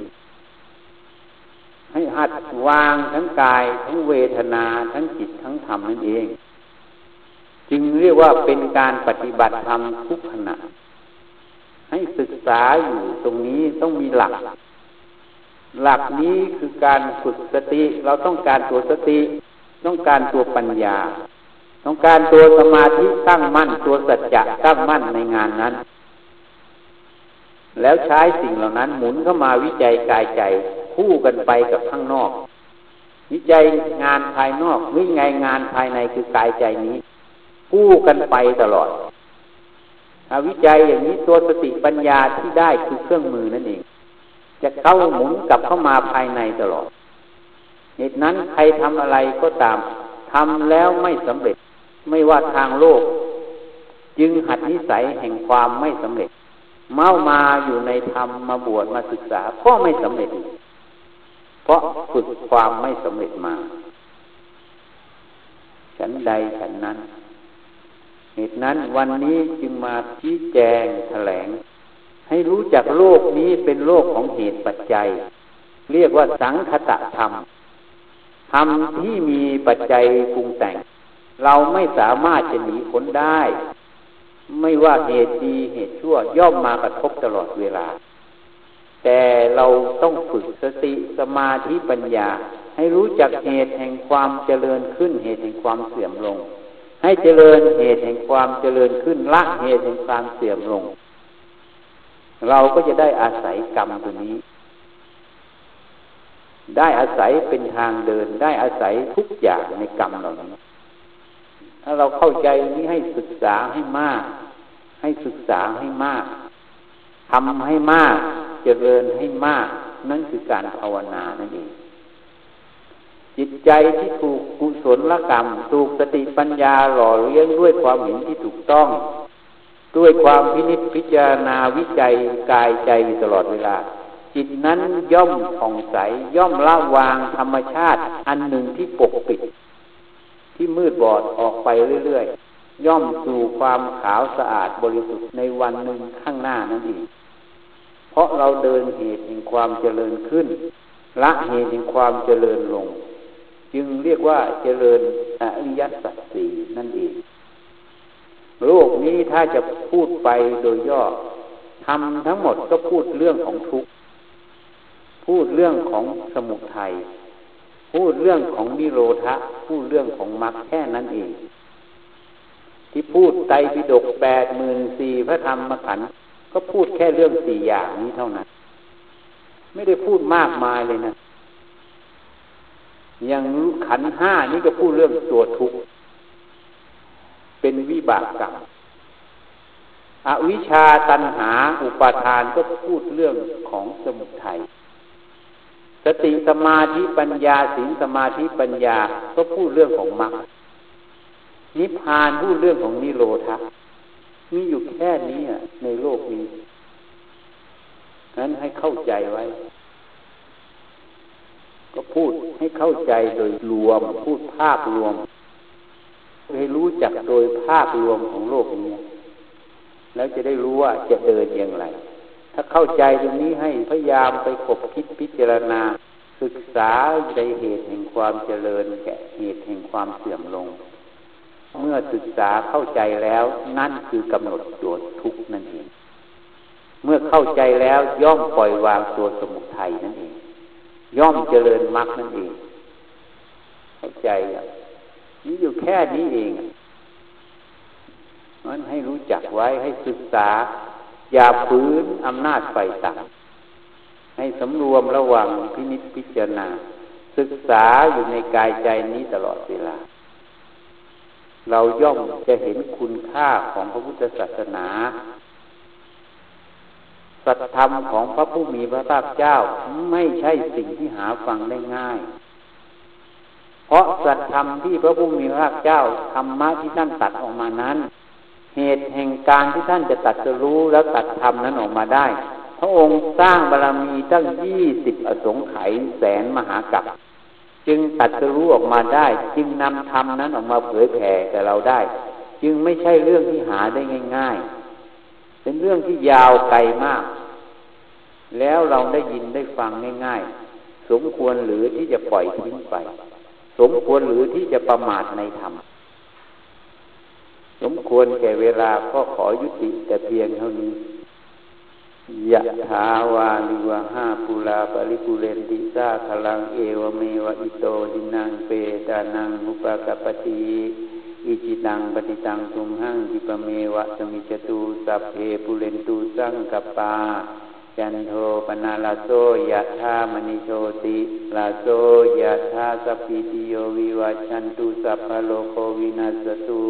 ให้หัดวางทั้งกาย ทั้งเวทนา ทั้งจิตทั้งธรรมนั่นเอง จึงเรียกว่าเป็นการปฏิบัติธรรมทุกขณะ ให้ศึกษาอยู่ตรงนี้ต้องมีหลัก หลักนี้คือการฝึกสติ เราต้องการตัวสติ ต้องการตัวปัญญา ต้องการตัวสมาธิตั้งมั่น ตัวสัจจะตั้งมั่นในงานนั้น แล้วใช้สิ่งเหล่านั้นหมุนเข้ามาวิจัยกายใจคู่กันไปกับข้างนอก วิจัยงานภายนอกวิไงงานภายในคือกายใจนี้ คู่กันไปตลอดวิจัยอย่างนี้ตัวสติปัญญาที่ได้คือเครื่องมือนั่นเอง จะเข้าหมุนกลับเข้ามาภายในตลอดเหตุนั้นใครทำอะไรก็ตามทำแล้วไม่สำเร็จไม่ว่าทางโลก จึงหัดนิสัยแห่งความไม่สำเร็จ เมามาอยู่ในธรรมมาบวชมาศึกษาก็ไม่สำเร็จ เพราะฝึกความไม่สำเร็จมา ฉันใดฉันนั้น เหตุนั้นวันนี้จึงมาชี้แจงแถลง ให้รู้จักโลกนี้เป็นโลกของเหตุปัจจัย เรียกว่าสังคตะธรรมธรรมที่มีปัจจัยปรุงแต่ง เราไม่สามารถจะหนีพ้นได้ ไม่ว่าเหตุดีเหตุชั่ว ย่อมมากระทบตลอดเวลา แต่เราต้องฝึกสติสมาธิปัญญา ให้รู้จักเหตุแห่งความเจริญขึ้น เหตุแห่งความเสื่อมลง ให้เจริญเหตุแห่งความเจริญขึ้นละเหตุแห่งความเสื่อมลง เราก็จะได้อาศัยกรรมตัวนี้ ได้อาศัยเป็นทางเดินได้อาศัยทุกอย่างในกรรมเหล่านี้ ถ้าเราเข้าใจนี้ให้ศึกษาให้มาก ให้ศึกษาให้มากทำให้มากเจริญให้มาก นั่นคือการภาวนานั่นเองจิตใจที่ถูกกุศลกรรม ถูกสติปัญญาหล่อเลี้ยงด้วยความเห็นที่ถูกต้อง ด้วยความพินิจพิจารณาวิจัยกายใจตลอดเวลา จิตนั้นย่อมผ่องใสย่อมละวางธรรมชาติ อันหนึ่งที่ปกปิด ที่มืดบอดออกไปเรื่อยๆ ย่อมสู่ความขาวสะอาดบริสุทธิ์ในวันหนึ่งข้างหน้านั่นเองเพราะเราเดินเหตุแห่งความเจริญขึ้น ละเหตุแห่งความเจริญลง จึงเรียกว่าเจริญอริยสัจสี่นั่นเองโลกนี้ถ้าจะพูดไปโดยย่อทำทั้งหมดก็พูดเรื่องของทุกข์ พูดเรื่องของสมุทัย พูดเรื่องของนิโรธะพูดเรื่องของมรรคแค่นั้นเอง ที่พูดไตรปิฎกแปดหมื่นสี่พระธรรมขันธ์ก็พูดแค่เรื่องสี่อย่างนี้เท่านั้น ไม่ได้พูดมากมายเลยนะอย่างขันห้านี่ก็พูดเรื่องตัวทุกข์เป็นวิบากกรรมอวิชาตันหาอุปาทานก็พูดเรื่องของสมุทัย สติสมาธิปัญญาสิงสมาธิปัญญาก็พูดเรื่องของมรรคนิพพานพูดเรื่องของนิโรธะมีอยู่แค่นี้ในโลกนี้นั้นให้เข้าใจไว้ ก็พูดให้เข้าใจโดยรวม พูดภาพรวมให้รู้จักโดยภาพรวมของโลกนี้ แล้วจะได้รู้ว่าจะเดินอย่างไร ถ้าเข้าใจตรงนี้ให้พยายามไปคบคิดพิจารณา ศึกษาในเหตุแห่งความเจริญแก่เหตุแห่งความเสื่อมลง เมื่อศึกษาเข้าใจแล้ว นั่นคือกำหนดตัวทุกนั่นเอง เมื่อเข้าใจแล้วย่อมปล่อยวางตัวสมุทัยนั่นเอง ย่อมเจริญมรรคนั่นเองเข้าใจอะนี่อยู่แค่นี้เองมันให้รู้จักไว้ให้ศึกษา อย่าฝืนอำนาจไฟต่ำให้สำรวมระวังพินิจพิจารณา ศึกษาอยู่ในกายใจนี้ตลอดเวลา เราย่อมจะเห็นคุณค่าของพระพุทธศาสนา สัจธรรมของพระผู้มีพระภาคเจ้าไม่ใช่สิ่งที่หาฟังได้ง่าย เพราะสัจธรรมที่พระผู้มีพระเจ้าธรรมะที่ท่านตัดออกมานั้น เหตุแห่งการที่ท่านจะตัดจะรู้แล้วตัดธรรมนั้นออกมาได้ พระองค์สร้างบารรมีตั้งยี่สิบอสงไขยแสนมหากัปจึงตัดจะรู้ออกมาได้ จึงนำธรรมนั้นออกมาเผยแผ่แก่เราได้ จึงไม่ใช่เรื่องที่หาได้ง่าย ๆ เป็นเรื่องที่ยาวไกลมาก แล้วเราได้ยินได้ฟังง่าย ๆ สมควรหรือที่จะปล่อยทิ้งไป สมควรหรือที่จะประมาทในธรรม สมควรแก่เวลาก็ขอยุติแต่เพียงเท่านี้ยะถาวาริวะหาปูรา ปะริปูเรนติสาคะรังเอวะเมวะอิโต ทินนังเปตานังอุปะกัปปะติอิจฉิตังปัตถิตัง ตุมหัง ขิปปะเมวะ สะมิชฌะตุสัพเพปูเรนตุสังกัปปาจันโทปัณณะระโส ยะถา มะณิโชติระโส ยะถาสัพพีติโยวิวัชชันตุสัพพะโรโควินัสสะตุ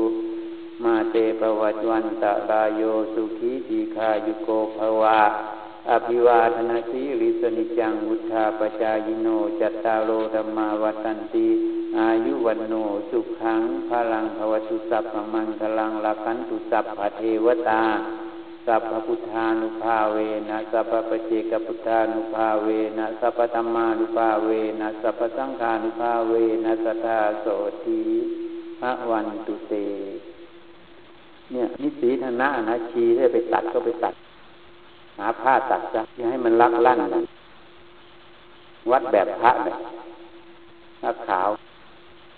มาเต ภะวัตวันตะราโยสุขีทีคายุโกภวะอภิวาทนาสีริสนิจังมุทาปจายโน จัตตาโลธรรมาวัตันติอายุวันโนสุขังพลังภวตุสัพพมังคลังลักันตุสัพพเทวตาสัพพุทธานุภาเวนะสัพพปเจกพุทธานุภาเวนะสัพพธรรมานุภาเวนะสัพพสังฆานุภาเวนะสัทธาโสทีพระวันตุเต เนี่ยนิสีธนะนะชีได้ไปตัดก็ไปตัด หาผ้าตัดซะอย่าให้มันลักลั่นนะวัดแบบพระแบบผ้าขาว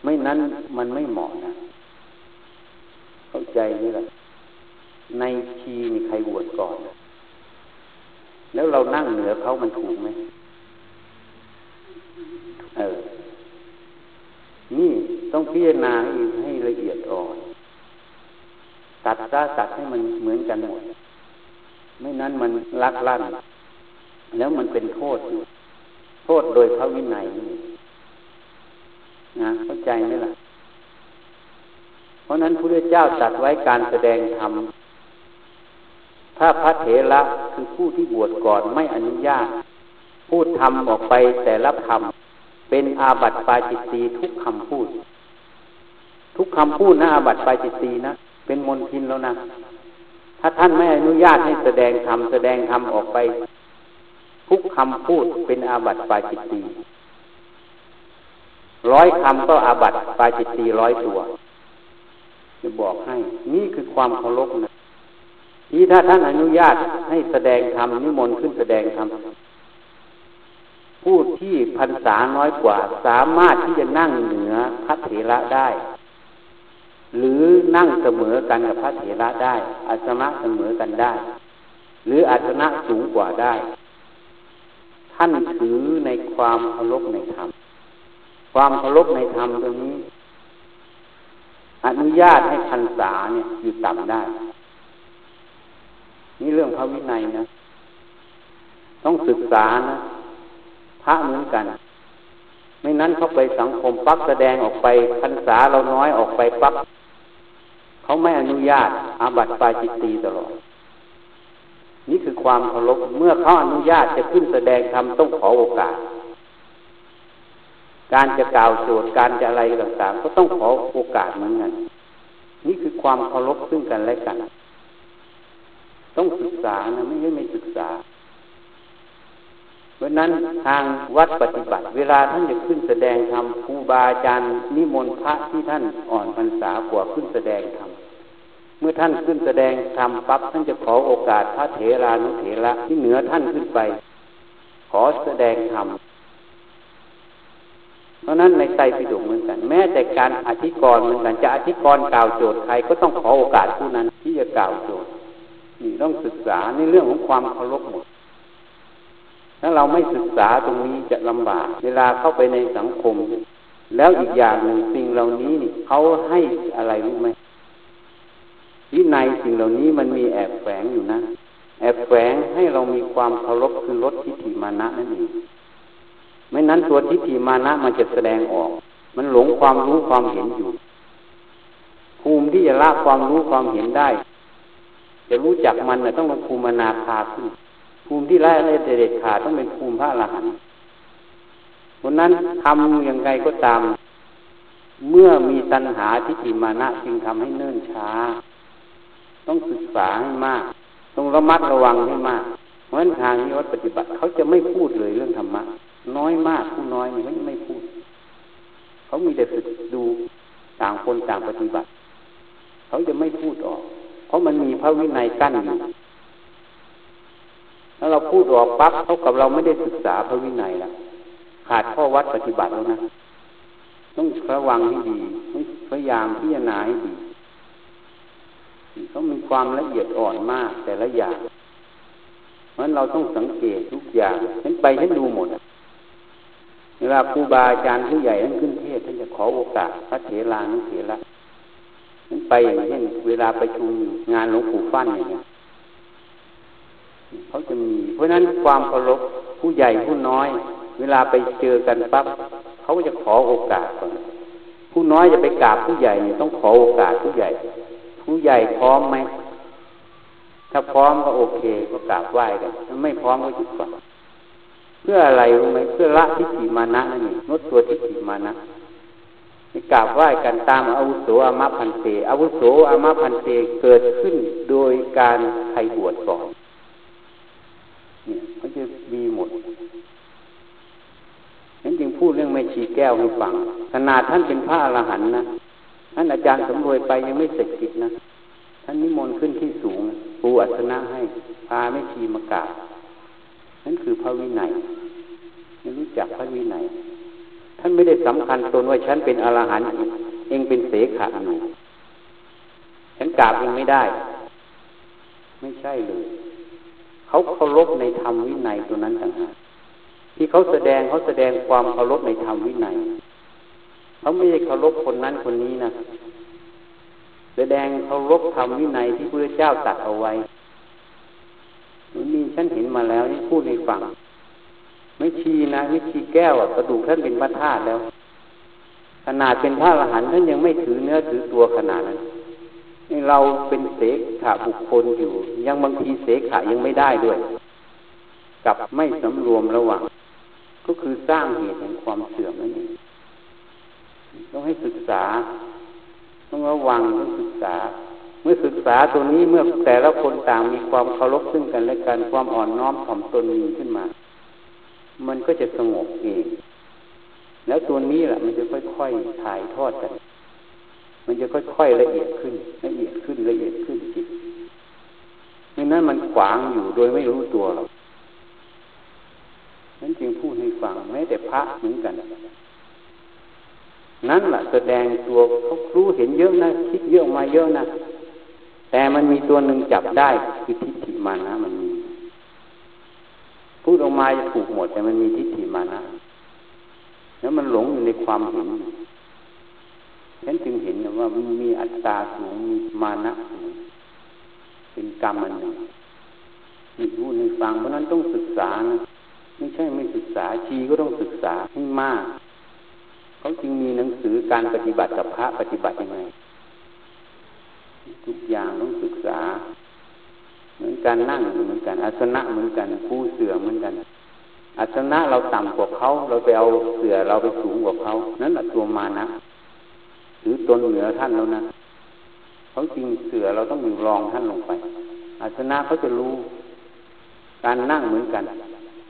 ไม่นั้นมันไม่เหมาะนะเข้าใจนี่แหละในชีมีใครบวชก่อน แล้วเรานั่งเหนือเขามันถูกไหมเออ นี่ต้องพิจารณาให้ละเอียดอ่อน ตัดซาตัดให้มันเหมือนกันหมด ไม่นั้นมันลักลั่น แล้วมันเป็นโทษ โทษโดยพระวินัยนะเข้าใจไหมล่ะ เพราะนั้นพระเจ้าตัดไว้การแสดงธรรมถ้าพระเถระคือผู้ที่บวชก่อนไม่อนุญาต พูดทำออกไปแต่ละคำเป็นอาบัติปาจิตตีทุกคำพูด ทุกคำพูดนะอาบัติปาจิตตีนะ เป็นมนทินแล้วนะ ถ้าท่านไม่อนุญาตให้แสดงธรรมแสดงธรรมออกไป ทุกคำพูดเป็นอาบัติปาจิตตีร้อยคำก็อาบัติปาจิตตีร้อยตัวจะบอกให้ นี่คือความเคารพนะนี่ถ้าท่านอนุญาตให้แสดงธรรมนิมนต์ขึ้นแสดงธรรมผู้ที่พรรษาน้อยกว่า สามารถที่จะนั่งเหนือพระเถระได้ หรือนั่งเสมอกันกับพระเถระได้ อาสนะเสมอกันได้ หรืออาสนะสูงกว่าได้ ท่านถือในความเคารพในธรรม ความเคารพในธรรมตรงนี้ อนุญาตให้พรรษาเนี่ยอยู่ต่ำได้ นี่เรื่องพระวินัยนะ ต้องศึกษานะ พระเหมือนกันไม่นั้นเขาไปสังคมปักแสดงออกไปพรรษาเราน้อยออกไปปัก เขาไม่อนุญาตอาบัติปาจิตตีตลอด นี่คือความเคารพเมื่อเขาอนุญาตจะขึ้นแสดงธรรมต้องขอโอกาส การจะกล่าวโจทย์การจะอะไรต่างๆ ก็ต้องขอโอกาสเหมือนกัน นี่คือความเคารพซึ่งกันและกัน ต้องศึกษานะไม่ใช่ไม่ศึกษา ราะนั้นทางวัดปฏิบัติ เวลาท่านจะขึ้นแสดงธรรมครูบาอาจารย์นิมนต์พระที่ท่านอ่อนพรรษากว่าขึ้นแสดงธรรมเมื่อท่านขึ้นแสดงธรรมปั๊บท่านจะขอโอกาสพระเถรานุเถระที่เหนือท่านขึ้นไป ขอแสดงธรรมเพราะนั้นในใจปิฎกเหมือนกัน แม้แต่การอธิกรณ์เหมือนกันจะอธิกรณ์กล่าวโจทย์ใครก็ต้องขอโอกาสผู้นั้นที่จะกล่าวโจทย์นี่ต้องศึกษาในเรื่องของความเคารพหมด ถ้าเราไม่ศึกษาตรงนี้จะลำบาก เวลาเข้าไปในสังคม แล้วอีกอย่างหนึ่งสิ่งเหล่านี้นี่เขาให้อะไรรู้ไหมวินัยสิ่งเหล่านี้มันมีแอบแฝงอยู่นะ แอบแฝงให้เรามีความเคารพคือลดทิฏฐิมานะนั่นเองไม่นั้นตัวทิฏฐิมานะมันจะแสดงออก มันหลงความรู้ความเห็นอยู่ ภูมิที่จะละความรู้ความเห็นได้ จะรู้จักมันนะต้องลงภูมินาคาขึ้น ภูมิที่ละเลยเด็ดขาดต้องเป็นภูมิพระอรหันต์คนนั้นทำอย่างไรก็ตาม เมื่อมีตัณหาทิฏฐิมานะจึงทำให้เนิ่นช้า ต้องศึกษาให้มาก ต้องระมัดระวังให้มาก เพราะฉะนั้นทางนี้วัดปฏิบัติเขาจะไม่พูดเลยเรื่องธรรมะ น้อยมากผู้น้อยไม่ไม่พูด เขามีแต่ฝึกดูต่างคนต่างปฏิบัติ เขาจะไม่พูดออก เพราะมันมีพระวินัยกั้นอยู่ ถ้าเราพูดออกปั๊บเท่ากับเราไม่ได้ศึกษาพระวินัยล้วขาดข้อวัดปฏิบัติแล้วนะต้องระวังให้ดีพยายามพิจารณาให้ดีเขามีความละเอียดอ่อนมากแต่ละอย่างเพราะฉะนั้นเราต้องสังเกตทุกอย่างฉันไปฉันดูหมดเวลาครูบาอาจารย์ผู้ใหญ่ท่านขึ้นเทศท่านจะขอโอกาสพระเถรานุเถระท่านไปอย่างเช่นเวลาประชุมงานหลวงปู่ฟั่นอย่างเงี้ย เขาจะมี เพราะนั้นความเคารพผู้ใหญ่ผู้น้อย เวลาไปเจอกันปั๊บเขาก็จะขอโอกาสก่อนผู้น้อยจะไปกราบผู้ใหญ่ต้องขอโอกาสผู้ใหญ่ ผู้ใหญ่พร้อมไหมถ้าพร้อมก็โอเคก็กราบไหว้กันถ้าไม่พร้อมก็หยุดก่อนเพื่ออะไรรู้ไหมเพื่อละทิฏฐิมานะนั่นเองลดตัวทิฏฐิมานะกราบไหว้กันตามอาวุโสอามาพันเตอาวุโสอามาพันเตเกิดขึ้นโดยการใครบวชก่อน เนี่ยเขาจะมีหมดนั้นจึงพูดเรื่องแม่ชีแก้วให้ฟัง ขนาดท่านเป็นพระอรหันต์นะท่านอาจารย์สำรวยไปยังไม่เสร็จกิจนะ ท่านนิมนต์ขึ้นที่สูงปูอัสนะให้ พาแม่ชีมากราบนั่นคือพระวินัยไม่รู้จักพระวินัย ท่านไม่ได้สำคัญตนว่าฉันเป็นอรหันต์เองเป็นเสขะอยู่ฉันกราบเองไม่ได้ ไม่ใช่เลย เขาเคารพในธรรมวินัยตัวนั้นต่างหากที่เขาแสดงเขาแสดงความเคารพในธรรมวินัยเขาไม่ได้เคารพคนนั้นคนนี้นะแสดงเคารพธรรมวินัยที่พระเจ้าตัดเอาไว้มีฉันเห็นมาแล้วนี่พูดในฝั่งไม่ชีนะไม่ชีแก้วกระดูกท่านเป็นพระธาตุแล้ว ขนาดเป็นพระอรหันต์ท่านยังไม่ถือเนื้อถือตัวขนาดนั้น เราเป็นเสกขาบุคคลอยู่ ยังบางทีเสกขายังไม่ได้ด้วย กับไม่สำรวมระหว่าง ก็คือสร้างเหตุแห่งความเสื่อมนั่นเองต้องให้ศึกษา ต้องระวังต้องศึกษา เมื่อศึกษาตัวนี้เมื่อแต่ละคนต่างมีความเคารพซึ่งกันและกันความอ่อนน้อมถ่อมตนมีขึ้นมา มันก็จะสงบเอง แล้วตัวนี้แหละมันจะค่อยๆถ่ายทอดกัน มันจะค่อยๆละเอียดขึ้น ละเอียดขึ้นละเอียดขึ้นจิตไม่นั้นมันขวางอยู่โดยไม่รู้ตัวหรอกนั้นจึงพูดให้ฟังแม้แต่พระเหมือนกัน นั่นแหละแสดงตัวเขารู้เห็นเยอะนะคิดเยอะมาเยอะนะแต่มันมีตัวหนึ่งจับได้คือทิฏฐิมานะ มันมีพูดออกมาจะถูกหมด แต่มันมีทิฏฐิมานะ แล้วมันหลงอยู่ในความเห็น ฉันจึงเห็นว่ามันมีอัตตาสูงมีมานะเป็นกรรมอันหนึ่งนี่พูดในฟังเพราะนั้นต้องศึกษานะไม่ใช่ไม่ศึกษาชีก็ต้องศึกษาให้มากเขาจึงมีหนังสือการปฏิบัติกับพระปฏิบัติยังไงทุกอย่างต้องศึกษา เหมือนการนั่งเหมือนกันอาสนะเหมือนกันคู่เสือเหมือนกันอาสนะเราต่ำกว่าเขาเราไปเอาเสือเราไปสูงกว่าเขานั่นแหละตัวมานะ หรือตนเหนือท่านแล้วนะเขาจริงเสือเราต้องอยู่รองท่านลงไป อาสนะเขาจะรู้ การนั่งเหมือนกัน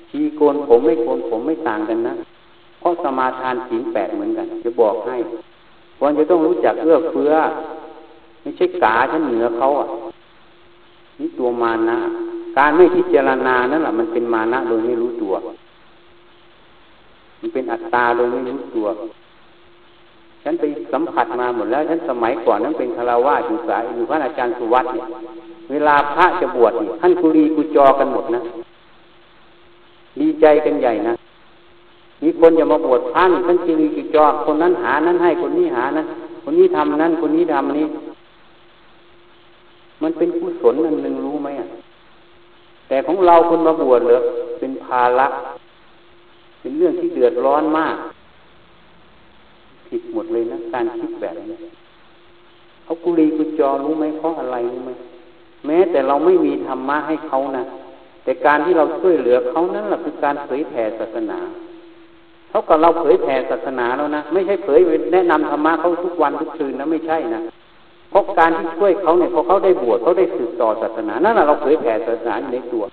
ชีโกนผมไม่โกนผมไม่ต่างกันนะเพราะสมาทานศีลแปดเหมือนกัน จะบอกให้ควรจะต้องรู้จักเอื้อเฟื้อ ไม่ใช่กาฉันเหนือเขาอะนี่ตัวมานะการไม่พิจารณานั่นแหละมันเป็นมานะโดยไม่รู้ตัว มันเป็นอัตตาโดยไม่รู้ตัว ฉันไปสัมผัสมาหมดแล้ว ฉันสมัยก่อนนั้นเป็นคาราวะอยู่สายอยู่พระอาจารย์สุวัตเนี่ยเวลาพระจะบวชท่านกุรีกุจอกันหมดนะ ดีใจกันใหญ่นะมีคนจะมาบวชพระนี่ท่านกุรีกุจอคนนั้นหานั้นให้คนนี้หานั้นคนนี้ทำนั้น คนนี้ทำนี้ มันเป็นกุศลอันหนึ่งรู้ไหมอะแต่ของเราคนมาบวชเหรอเป็นภาระเป็นเรื่องที่เดือดร้อนมาก ผิดหมดเลยนะ การคิดแบบนี้เขากุลีกุจอรู้ไหมเพราะอะไรรู้ไหมแม้แต่เราไม่มีธรรมะให้เขานะแต่การที่เราช่วยเหลือเขานั้นแหละคือการเผยแผ่ศาสนาเขากับเราเผยแผ่ศาสนาแล้วนะไม่ใช่เผยแนะนำธรรมะเขาทุกวันทุกคืนนะไม่ใช่นะเพราะการที่ช่วยเขาเนี่ยพอเขาได้บวชเขาได้สืบต่อศาสนานั่นแหละเราเผยแผ่ศาสนาในตัว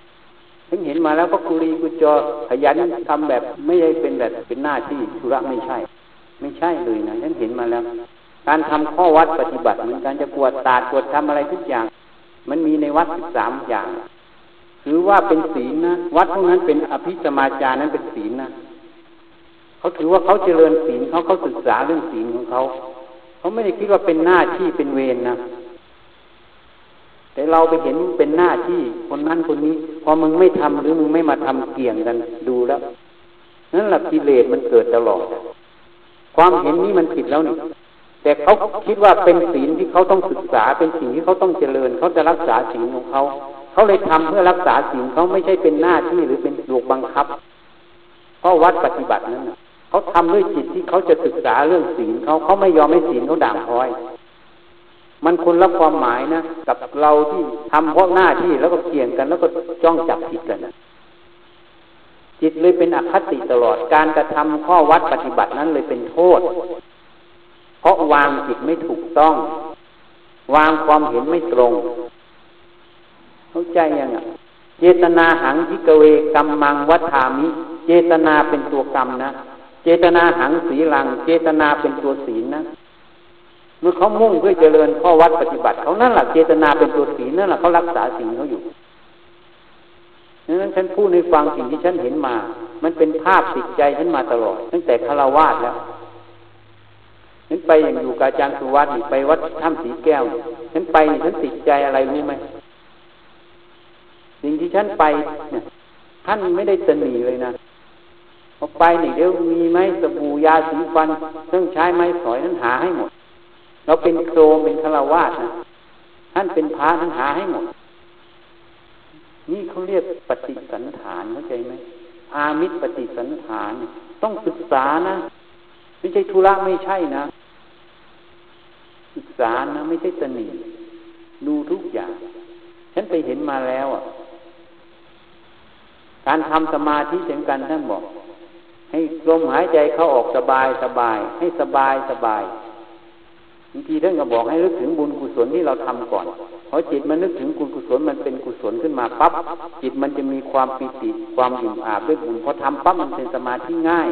ฉันเห็นมาแล้วก็กุลีกุจอขยันทำแบบไม่ได้เป็นแบบเป็นหน้าที่ธุระไม่ใช่ ไม่ใช่เลยนะฉันเห็นมาแล้ว การทำข้อวัดปฏิบัติเหมือนการจะกวดตาดกวดทำอะไรทุกอย่าง มันมีในวัดสิบสามอย่างถือว่าเป็นศีลนะวัดพวกนั้นเป็นอภิสมาจานั้นเป็นศีลนะเขาถือว่าเขาเจริญศีลเขาเขาศึกษาเรื่องศีลของเขาเขาไม่ได้คิดว่าเป็นหน้าที่เป็นเวรนะแต่เราไปเห็นเป็นหน้าที่คนนั้นคนนี้ พอมึงไม่ทำหรือมึงไม่มาทำเกี่ยงกันดูแล้วนั่นแหละกิเลสมันเกิดตลอด ความเห็นนี้มันผิดแล้วนี่แต่เขาคิดว่าเป็นศีลที่เขาต้องศึกษาเป็นสิ่งที่เขาต้องเจริญ เขาจะรักษาศีลของเขา เขาเลยทำเพื่อรักษาศีลเขาไม่ใช่เป็นหน้าที่หรือเป็นลูกบังคับ เพราะวัดปฏิบัตินั้นเขาทำด้วยจิตที่เขาจะศึกษาเรื่องศีลเขาเขาไม่ยอมให้ศีลเขาด่างพร้อย มันคนละความหมายนะ กับเราที่ทำเพราะหน้าที่แล้วก็เกี่ยงกัน แล้วก็จ้องจับผิดกันนะ จิตเลยเป็นอคติตลอด การกระทำข้อวัดปฏิบัตินั้นเลยเป็นโทษ เพราะวางจิตไม่ถูกต้อง วางความเห็นไม่ตรง เข้าใจยังอะ เจตนาหังทิกเวกรรมังวัฏามิ เจตนาเป็นตัวกรรมนะ เจตนาหังสีลัง เจตนาเป็นตัวศีลนะเมื่อเขามุ่งเพื่อเจริญข้อวัดปฏิบัติเขานั่นแหละเจตนาเป็นตัวศีลนั่นแหละเขารักษาศีลเขาอยู่ ดังนั้นฉันพูดในฟังสิ่งที่ฉันเห็นมา มันเป็นภาพติดใจฉันมาตลอด ตั้งแต่คารวาสแล้วฉันไปอย่างอยู่กาจารย์สุวัตไปวัดถ้ำสีแก้วฉันไปฉันติดใจอะไรรู้ไหมสิ่งที่ฉันไปเนี่ยท่านไม่ได้ตนีเลยนะพอไปนี่เดี๋ยวมีไหมสบู่ยาสีฟันเครื่องใช้ไม้สอยนั้นหาให้หมด เราเป็นโครมเป็นคารวาสนะท่านเป็นพระท่านหาให้หมด นี่เขาเรียกปฏิสันฐานเข้าใจไหมอามิตรปฏิสันฐาน ต้องศึกษานะ ไม่ใช่ธุระไม่ใช่นะ ศึกษานะ ไม่ใช่ตนีดูทุกอย่าง ฉันไปเห็นมาแล้วอะ การทำสมาธิเช่นกันท่านบอก ให้ลมหายใจเข้าออกสบายสบาย ให้สบายสบาย บางทีท่านก็บอกให้นึกถึงบุญกุศลที่เราทำก่อนพอจิตมันนึกถึงกุศลมันเป็นกุศลขึ้นมาปั๊บจิตมันจะมีความปิติความอิ่มอาบด้วยบุญพอทำปั๊บมันเป็นสมาธิง่าย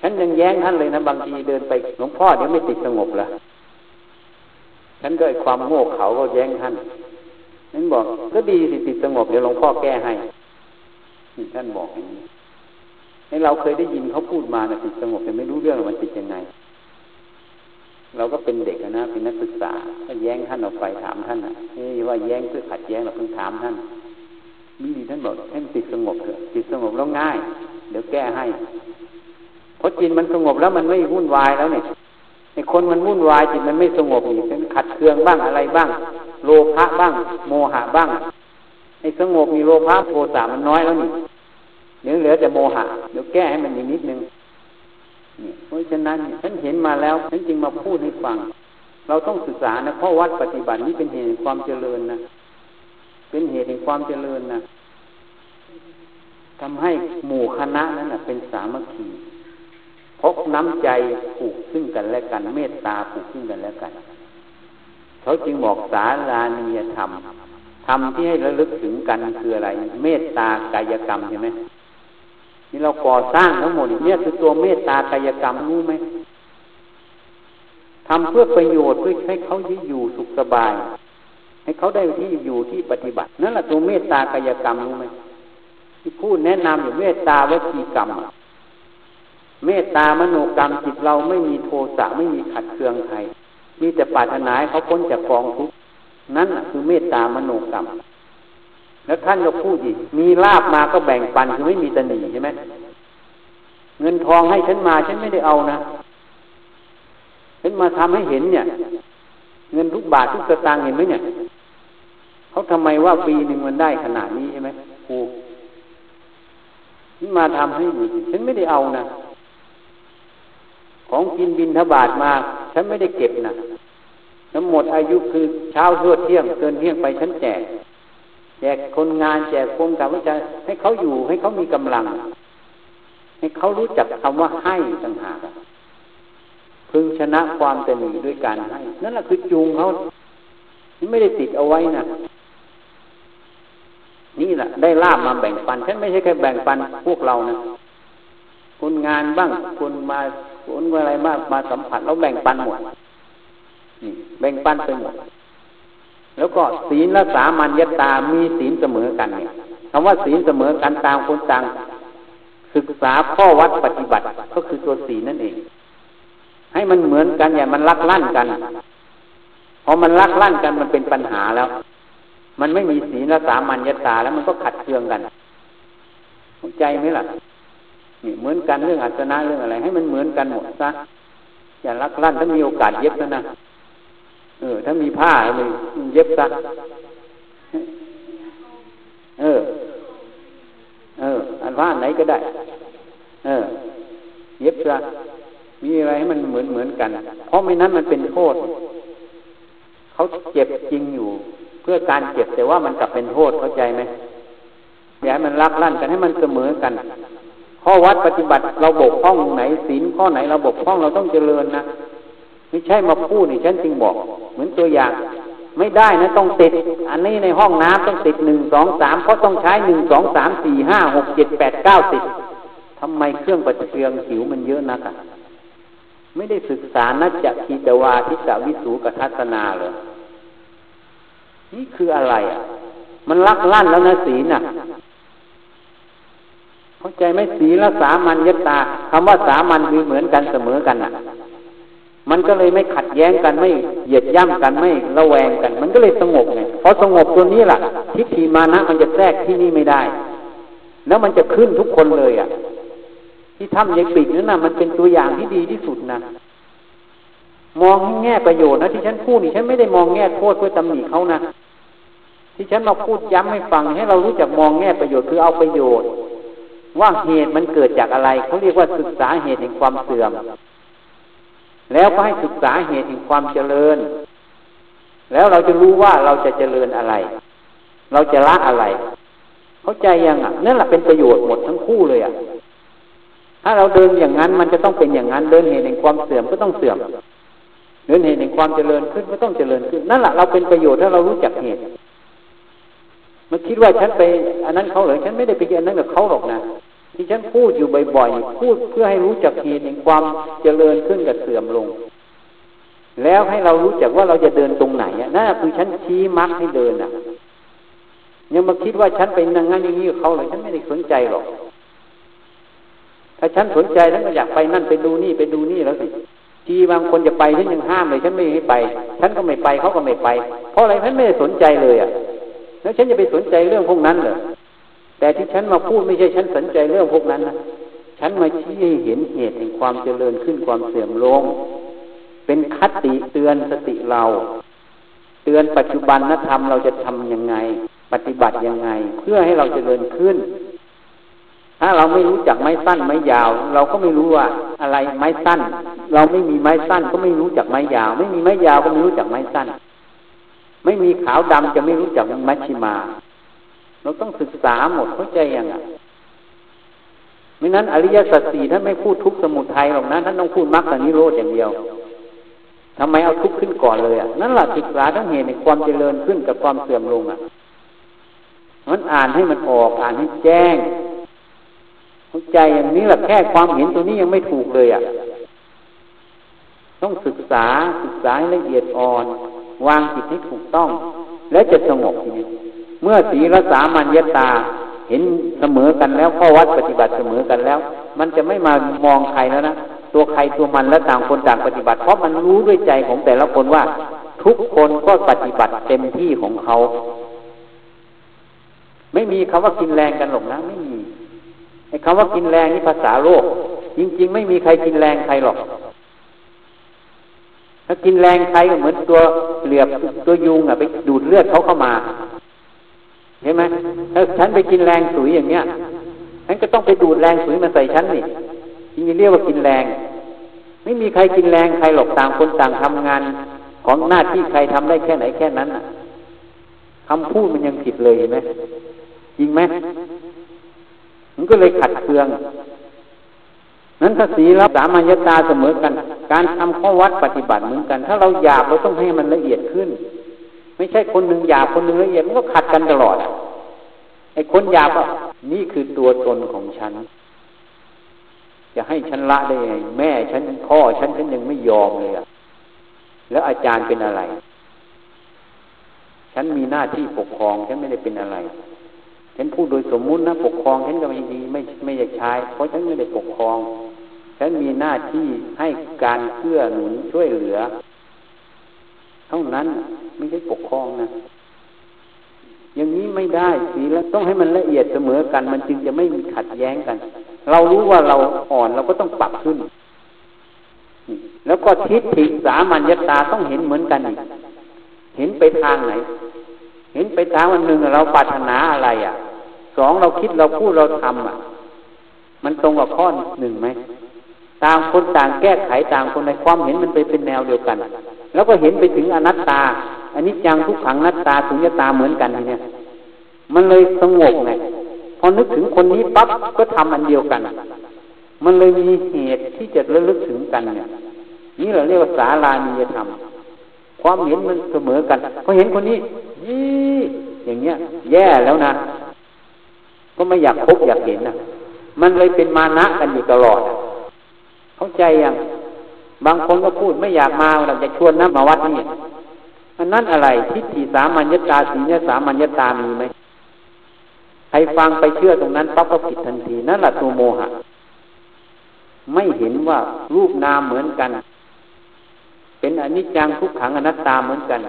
ฉันยังแย้งท่านเลยนะบางทีเดินไปหลวงพ่อเดี๋ยวไม่ติดสงบละฉันก็ไอความโง่เขาก็แย้งท่านนั่นบอกก็ดีสิติดสงบเดี๋ยวหลวงพ่อแก้ให้ท่านบอกอย่างนี้ให้เราเคยได้ยินเขาพูดมานะติดสงบแต่ไม่รู้เรื่องมันติดยังไง เราก็เป็นเด็กนะเป็นนักศึกษาถ้าแย้งท่านออกไปถามท่านนะไม่ว่าแย้งเพื่อขัดแย้งเราเพิ่งถามท่านมีดีท่านบอกให้ติดสงบเถอะติดสงบแล้วง่าย เดี๋ยวแก้ให้เพราะจิตมันสงบแล้วมันไม่วุ่นวายแล้วเนี่ยในคนมันวุ่นวายจิตมันไม่สงบอีกเป็นขัดเคืองบ้างอะไรบ้าง โลภะบ้าง โมหะบ้างมไอ้สงบมีโลภะโทสะมันน้อยแล้วนี่เดี๋ยวเหลือแต่โมหะเดี๋ยวแก้ให้มันอีกนิดนึง นี่เพราะฉะนั้นฉันเห็นมาแล้วฉันจึงมาพูดให้ฟัง เราต้องศึกษานะเพราะวัดปฏิบัตินี้เป็นเหตุความเจริญนะเป็นเหตุแห่งความเจริญนะทำให้หมู่คณะนั้นนะเป็นสามัคคีพบน้ำใจผูกซึ่งกันและกันเมตตาผูกซึ่งกันและกันเขาจึงบอกสารานียธรรมธรรมที่ให้ระลึกถึงกันคืออะไร เมตตากายกรรมใช่ไหม นี่เราก่อสร้างทั้งหมดเนี่ยคือตัวเมตตากายกรรมรู้ไหมทำเพื่อประโยชน์เพื่อให้เขาอยู่สุขสบาย ให้เขาได้ที่อยู่ที่ปฏิบัติ นั่นแหละตัวเมตตากายกรรมรู้ไหมที่พูดแนะนำอยู่เมตตาวจีกรรมเมตตามโนกรรมจิตเราไม่มีโทสะไม่มีขัดเคืองใครมีแต่ปรารถนาให้เขาพ้นจากกองทุกข์นั่นคือเมตตามโนกรรม แล้วท่านก็พูดอีก มีลาบมาก็แบ่งปันคือไม่มีตนีใช่ไหมเงินทองให้ฉันมาฉันไม่ได้เอานะฉันมาทำให้เห็นเนี่ย เงินทุกบาททุกสตางค์เห็นไหมเนี่ยเขาทำไมว่าปีหนึ่งมันได้ขนาดนี้ใช่ไหมครูฉันมาทำให้ดูฉันไม่ได้เอานะของกินบินทบาทมา ฉันไม่ได้เก็บนะทั้งหมดอายุคือเช้าเที่ยงเกินเที่ยงไปฉันแจก แจกคนงานแจกคนกับวิจัยให้เขาอยู่ให้เขามีกำลัง ให้เขารู้จักคำว่าให้ต่างหากพึงชนะความตนีด้วยการให้นั่นแหละคือจูงเขาไม่ได้ติดเอาไว้นะนี่แหละได้ลาบมาแบ่งปันฉันไม่ใช่แค่แบ่งปันพวกเรานะคนงานบ้างคนมาคนอะไรมากมาสัมผัสเราแบ่งปันหมดแบ่งปันไปหมด แล้วก็ศีลและสามัญญตามีศีลเสมอกันเนี่ยคำว่าศีลเสมอกันตามคนต่างศึกษาข้อวัดปฏิบัติก็คือตัวศีลนั่นเอง ให้มันเหมือนกันอย่ามันลักลั่นกันพอมันลักลั่นกันมันเป็นปัญหาแล้ว มันไม่มีศีลและสามัญญตาแล้วมันก็ขัดเคืองกันเข้าใจไหมล่ะนี่เหมือนกันเรื่องอัศนะเรื่องอะไร ให้มันเหมือนกันหมดซะอย่าลักลั่นถ้ามีโอกาสเย็บนะนะ เออ ถ้ามีผ้าเลยเย็บซะเออ เออ อันว่าไหนก็ได้ เออ เย็บซะมีอะไรให้มันเหมือนเหมือนกัน เพราะไม่นั้นมันเป็นโทษ เขาเจ็บจริงอยู่ เพื่อการเจ็บแต่ว่ามันกลับเป็นโทษเข้าใจไหมอย่าให้มันรักลั่นกันให้มันเสมอกันข้อวัดปฏิบัติเราบกพร่องไหนศีลข้อไหนเราบกพร่องเราต้องเจริญนะ ไม่ใช่มาพูดนี่ฉันจึงบอก เหมือนตัวอย่าง ไม่ได้นะต้องติด อันนี้ในห้องน้ำต้องติดหนึ่งสองสามเพราะต้องใช้หนึ่งสองสามสี่ห้าหกเจ็ดแปดเก้าสิบทำไมเครื่องปฏิเทืองหิวมันเยอะนักอะไม่ได้ศึกษานัจจคีตวาทิสวิสูกทัศนาเลยนี่คืออะไรอะ มันลักลั่นแล้วนะศีลน่ะเข้าใจไหมศีลและสามัญญตาคำว่าสามัญคือเหมือนกันเสมอกันน่ะ มันก็เลยไม่ขัดแย้งกันไม่เหยียดย่ำกันไม่ระแวงกัน มันก็เลยสงบไงพอสงบตัวนี้ล่ะทิฏฐิมานะมันจะแทรกที่นี่ไม่ได้ แล้วมันจะขึ้นทุกคนเลยอะ ที่ถ้ำยายปีกนั่นนะมันเป็นตัวอย่างที่ดีที่สุดนะมองแง่ประโยชน์นะที่ฉันพูดนี่ฉันไม่ได้มองแง่โทษเพื่อตำหนิเขานะที่ฉันมาพูดย้ำให้ฟังให้เรารู้จักมองแง่ประโยชน์คือเอาประโยชน์ ว่าเหตุมันเกิดจากอะไรเขาเรียกว่าศึกษาเหตุแห่งความเสื่อม แล้วก็ให้ศึกษาเหตุแห่งความเจริญ แล้วเราจะรู้ว่าเราจะเจริญอะไร เราจะละอะไร เข้าใจยังอะนั่นแหละเป็นประโยชน์หมดทั้งคู่เลยอะถ้าเราเดินอย่างนั้นมันจะต้องเป็นอย่างนั้นเดินเหตุแห่งความเสื่อมก็ต้องเสื่อมเดินเหตุแห่งความเจริญขึ้นก็ต้องเจริญขึ้นนั่นแหละเราเป็นประโยชน์ถ้าเรารู้จักเหตุมันคิดว่าฉันไป อันนั้นเขาเหรอฉันไม่ได้ไปอันนั้นกับเขาหรอกนะ ที่ฉันพูดอยู่บ่อยๆ พูดเพื่อให้รู้จักเหตุแห่งความเจริญขึ้นกับเสื่อมลง แล้วให้เรารู้จักว่าเราจะเดินตรงไหนนั่นคือฉันชี้มักให้เดินอะ ยังมาคิดว่าฉันเป็นอย่างนั้นอย่างนี้กับเขาเลยฉันไม่ได้สนใจหรอก ถ้าฉันสนใจแล้วก็อยากไปนั่นไปดูนี่ไปดูนี่แล้วสิทีบางคนจะไปฉันยังห้ามเลยฉันไม่ให้ไป ฉันก็ไม่ไปเขาก็ไม่ไป เพราะอะไรฉันไม่ได้สนใจเลยอะ แล้วฉันจะไปสนใจเรื่องพวกนั้นเหรอ แต่ที่ฉันมาพูดไม่ใช่ฉันสนใจเรื่องพวกนั้นนะฉันมาชี้ให้เห็นเหตุแห่งความเจริญขึ้นความเสื่อมลง เป็นคติเตือนสติเรา เตือนปัจจุบันนธรรมเราจะทํำยังไง ปฏิบัติยังไง เพื่อให้เราจเจริญขึ้น ถ้าเราไม่รู้จักไม้สั้นไม้ยาว เราก็ไม่รู้ว่าอะไรไม้สั้น เราไม่มีไม้สั้นก็ไม่รู้จักไม้ยาว ไม่มีไม้ยาวก็ไม่รู้จักไม้สั้น ไม่มีขาวดำจะไม่รู้จักมัชชิมา เราต้องศึกษาหมดเข้าใจยังไงไม่นั้นอริยสัจสี่ท่านไม่พูดทุกสมุทัยหรอกนะท่านต้องพูดมรรคนิโรธอย่างเดียวทำไมเอาทุกข์ขึ้นก่อนเลยอะนั่นแหละศึกษาทั้งเหตุในความเจริญขึ้นกับความเสื่อมลงอะมันอ่านให้มันออกอ่านให้แจ้งเข้าใจอย่างนี้แหละแค่ความเห็นตัวนี้ยังไม่ถูกเลยอะต้องศึกษาศึกษาให้ละเอียดอ่อน วางจิตให้ถูกต้อง แล้วจะสงบทีนี้ เมื่อศีลสามัญญตาเห็นเสมอกันแล้วข้อวัดปฏิบัติเสมอกันแล้ว มันจะไม่มามองใครแล้วนะตัวใครตัวมันแล้วต่างคนต่างปฏิบัติ เพราะมันรู้ด้วยใจของแต่ละคนว่า ทุกคนก็ปฏิบัติเต็มที่ของเขา ไม่มีคำว่ากินแรงกันหรอกนะไม่มีไอ้คำว่ากินแรงนี่ภาษาโลก จริง ๆ ไม่มีใครกินแรงใครหรอก ถ้ากินแรงใครก็เหมือนตัวเหลือบตัวยุงอะไปดูดเลือดเขาเข้ามา เห็นไหมถ้าฉันไปกินแรงสุยอย่างเนี้ยฉันก็ต้องไปดูดแรงสุยมาใส่ฉันนี่จริงเรียกว่ากินแรง ไม่มีใครกินแรงใครหรอกต่างคนต่างทำงาน ของหน้าที่ใครทำได้แค่ไหนแค่นั้นอะคำพูดมันยังผิดเลยเห็นไหมจริงไหมมันก็เลยขัดเคืองนั้นถ้าสีรับสามัญญตาเสมอกัน การทำข้อวัดปฏิบัติเหมือนกัน ถ้าเราหยาบเราต้องให้มันละเอียดขึ้น ไม่ใช่คนหนึ่งหยาบคนหนึ่งละเอียดมันก็ขัดกันตลอดไอ้คนหยาบอะนี่คือตัวตนของฉัน จะให้ฉันละได้ไงแม่ฉันพ่อฉันฉันยังไม่ยอมเลยอะแล้วอาจารย์เป็นอะไร ฉันมีหน้าที่ปกครองฉันไม่ได้เป็นอะไรฉันพูดโดยสมมุตินะปกครองฉันก็ไม่ดีไม่ไม่อยากใช้เพราะฉันไม่ได้ปกครอง ฉันมีหน้าที่ให้การเพื่อหนุนช่วยเหลือ ท่านั้นไม่ใช่ปกครองนะอย่างนี้ไม่ได้สีแล้วต้องให้มันละเอียดเสมอกัน มันจึงจะไม่มีขัดแย้งกัน เรารู้ว่าเราอ่อนเราก็ต้องปรับขึ้น แล้วก็ทิฏฐิสามัญญตาต้องเห็นเหมือนกันอีกเห็นไปทางไหน เห็นไปทางวันหนึ่งเราปรารถนาอะไรอะสองเราคิดเราพูดเราทำอะ มันตรงกับข้อหนึ่งไหมต่างคนต่างแก้ไขต่างคนในความเห็นมันไปเป็นแนวเดียวกัน แล้วก็เห็นไปถึงอนัตตาอันนี้จังทุกขังนัตตาสุญญตาเหมือนกันเนี่ย มันเลยสงบไงพอนึกถึงคนนี้ปั๊บก็ทำอันเดียวกัน มันเลยมีเหตุที่จะระลึกถึงกันเนี่ย นี่เราเรียกว่าสารามีธรรมความเห็นมันเสมอกันพอเห็นคนนี้ยี่อย่างเงี้ย แย่แล้วนะก็ไม่อยากพบอยากเห็นนะมันเลยเป็นมานะกันอยู่ตลอด เข้าใจยัง บางคนก็พูดไม่อยากมาเราจะชวนนะมาวัดนี่อันนั้นอะไรทิฏฐิสามัญญตาสีเนสามัญญตามีไหมใครฟังไปเชื่อตรงนั้นปั๊บก็ผิดทันทีนั่นแหละตัวโมหะ ไม่เห็นว่ารูปนามเหมือนกัน เป็นอนิจจังทุกขังอนัตตาเหมือนกัน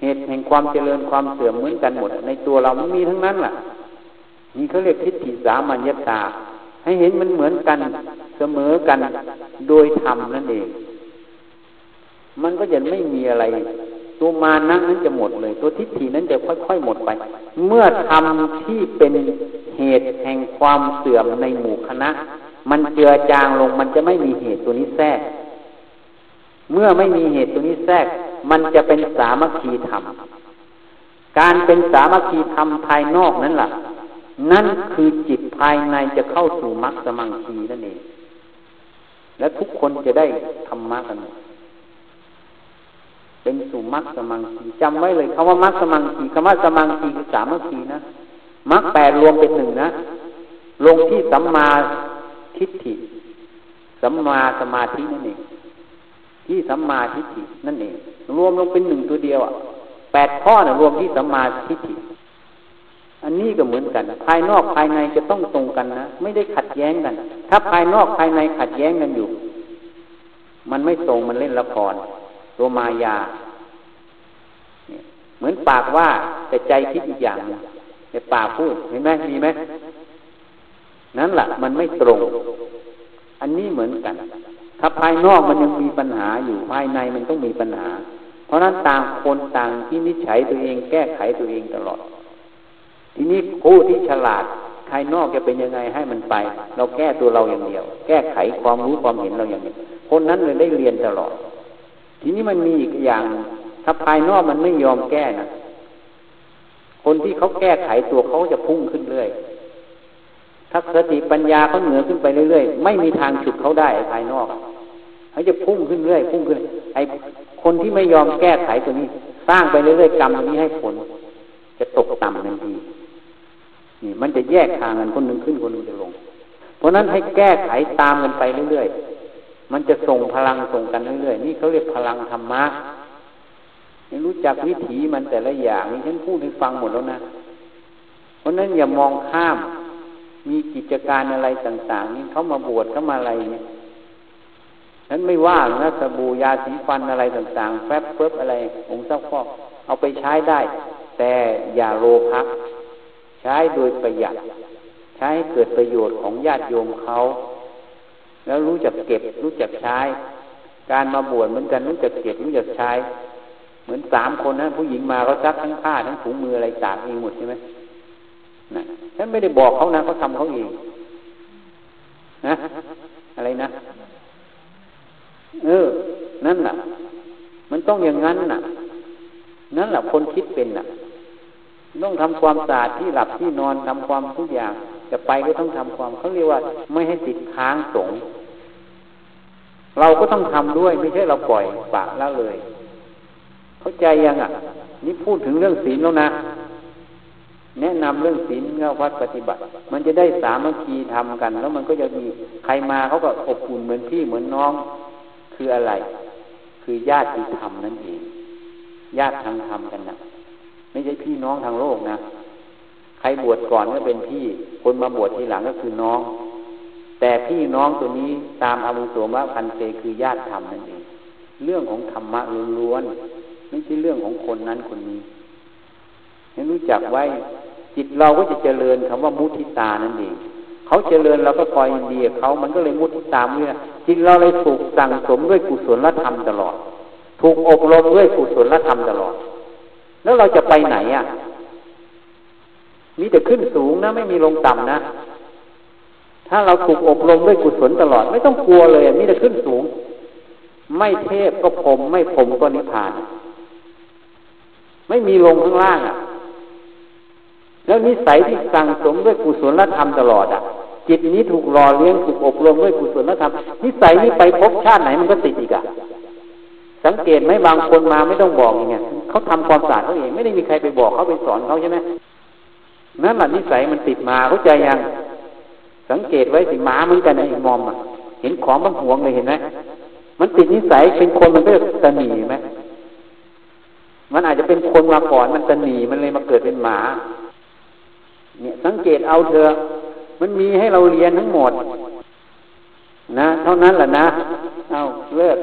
เหตุแห่งความเจริญความเสื่อมเหมือนกันหมด ในตัวเรามันมีทั้งนั้นแหละนี่เขาเรียกทิฏฐิสามัญญตา ให้เห็นมันเหมือนกัน สมอกันโดยธรรมนั่นเอง มันก็จะไม่มีอะไร ตัวมานะนั้นจะหมดเลย ตัวทิฏฐินั้นจะค่อยๆหมดไป เมื่อธรรมที่เป็นเหตุแห่งความเสื่อมในหมู่คณะ มันเจือจางลง มันจะไม่มีเหตุตัวนี้แทรก เมื่อไม่มีเหตุตัวนี้แทรก มันจะเป็นสามัคคีธรรม การเป็นสามัคคีธรรมภายนอกนั้นล่ะนั่นคือจิตภายในจะเข้าสู่มรรคสมังคีนั่นเอง และทุกคนจะได้ธรรมะกัน เป็นสู่มรรคสมังคีจำไว้เลยคำว่ามรรคสมังคีคำว่าสมังคีคือสามัคคีนะมรรคแปดรวมเป็นหนึ่งนะ ลงที่สัมมาทิฏฐิ สัมมาสมาธินั่นเองที่สัมมาทิฏฐินั่นเองรวมลงเป็นหนึ่งตัวเดียวอะแปดข้อนะรวมที่สัมมาทิฏฐิ อันนี้ก็เหมือนกัน ภายนอกภายในจะต้องตรงกันนะ ไม่ได้ขัดแย้งกัน ถ้าภายนอกภายในขัดแย้งกันอยู่ มันไม่ตรงมันเล่นละคร ตัวมายา เหมือนปากว่าแต่ใจคิดอีกอย่างนึงแต่ปากพูดเห็นไหมมีไหมนั่นแหละมันไม่ตรง อันนี้เหมือนกัน ถ้าภายนอกมันยังมีปัญหาอยู่ภายในมันต้องมีปัญหา เพราะนั้นต่างคนต่างที่นิจฉัยตัวเองแก้ไขตัวเองตลอด ทีนี้ผู้ที่ฉลาดภายนอกจะเป็นยังไงให้มันไป เราแก้ตัวเราอย่างเดียว แก้ไขความรู้ความเห็นเราอย่างเดียวคนนั้นเลยได้เรียนตลอด ทีนี้มันมีอีกอย่าง ถ้าภายนอกมันไม่ยอมแก้นะคนที่เขาแก้ไขตัวเขาจะพุ่งขึ้นเรื่อยถ้าสติปัญญาเขาเหนือขึ้นไปเรื่อยๆไม่มีทางฉุดเขาได้ภายนอกเขาจะพุ่งขึ้นเรื่อยพุ่งขึ้น ไอ้คนที่ไม่ยอมแก้ไขตัวนี้ สร้างไปเรื่อยๆกรรมนี้ให้ผล จะตกต่ำทันที นี่มันจะแยกทางกันคนหนึ่งขึ้นคนหนึ่งจะลง เพราะนั้นให้แก้ไขตามกันไปเรื่อยๆ มันจะส่งพลังส่งกันเรื่อยๆ นี่เขาเรียกพลังธรรมะรู้จักวิถีมันแต่ละอย่างนี่ฉันพูดให้ฟังหมดแล้วนะ เพราะนั้นอย่ามองข้าม มีกิจการอะไรต่างๆ นี่เขามาบวชเขามาอะไรเนี่ยฉันไม่ว่านะสบู่ยาสีฟันอะไรต่างๆ แฟบเฟิบอะไรองค์เจ้าพ่อเอาไปใช้ได้ แต่อย่าโลภะ ใช้โดยประหยัด ใช้เกิดประโยชน์ของญาติโยมเขา แล้วรู้จักเก็บ รู้จักใช้ การมาบวชเหมือนกันรู้จักเก็บ รู้จักใช้ เหมือนสามคนนะผู้หญิงมาเขาซักทั้งผ้าทั้งถุงมืออะไรตากเองหมดใช่ไหมนะฉันไม่ได้บอกเขานะเขาทำเขาเองนะอะไรนะเออ นั่นแหละมันต้องอย่างนั้นน่ะ นั่นแหละคนคิดเป็นน่ะ ต้องทำความสะอาดที่หลับที่นอนทำความทุกอย่างจะไปก็ต้องทำความเขาเรียกว่า ไม่ให้ติดค้างสงเราก็ต้องทำด้วย ไม่ใช่เราปล่อยปากแล้วเลย เข้าใจยังอะ นี่พูดถึงเรื่องศีลแล้วนะ แนะนำเรื่องศีลเงาวัดปฏิบัติ มันจะได้สามัคคีทำกัน แล้วมันก็จะมีใครมาเขาก็อบอุ่นเหมือนพี่เหมือนน้อง คืออะไร คือญาติธรรมนั่นเองญาติทางธรรมกันนะ ไม่ใช่พี่น้องทางโลกนะ ใครบวชก่อนก็เป็นพี่ คนมาบวชทีหลังก็คือน้อง แต่พี่น้องตัวนี้ตามอาวุโสมะพันเตคือญาติธรรมนั่นเอง เรื่องของธรรมะล้วนๆไม่ใช่เรื่องของคนนั้นคนนี้ให้รู้จักไว้ จิตเราก็จะเจริญคำว่ามุทิตานั่นเองเขาเจริญเราก็คอยดีเขามันก็เลยมุทิตามเนี่ยจิตเราเลยถูกสั่งสมด้วยกุศลธรรมตลอด ถูกอบรมด้วยกุศลธรรมตลอด แล้วเราจะไปไหนอะ มีแต่ขึ้นสูงนะ ไม่มีลงต่ำนะ ถ้าเราถูกอบรมด้วยกุศลตลอด ไม่ต้องกลัวเลยมีแต่ขึ้นสูง ไม่เทพก็พรมไม่พรมก็นิพพาน ไม่มีลงข้างล่างอะ แล้วนิสัยที่สั่งสมด้วยกุศลธรรมตลอดอะจิตนี้ถูกหล่อเลี้ยงถูกอบรมด้วยกุศลธรรมนิสัยนี้ไปพบชาติไหนมันก็ติดอีกอะสังเกตไหมบางคนมาไม่ต้องบอกอย่างเงี้ย เขาทำความสะอาดเขาเองไม่ได้มีใครไปบอกเขาไปสอนเขาใช่ไหมนั่นแหละนิสัยมันติดมาเข้าใจยัง สังเกตไว้สิหมาเหมือนกันไอ้มอมอะเห็นของบางห่วงเลยเห็นไหมมันติดนิสัยเป็นคนมันก็ตะหนีไหมมันอาจจะเป็นคนมาก่อนมันตะหนีมันเลยมาเกิดเป็นหมา เนี่ยสังเกตเอาเถอะมันมีให้เราเรียนทั้งหมด นะ เท่านั้นแหละนะ เอาเลิก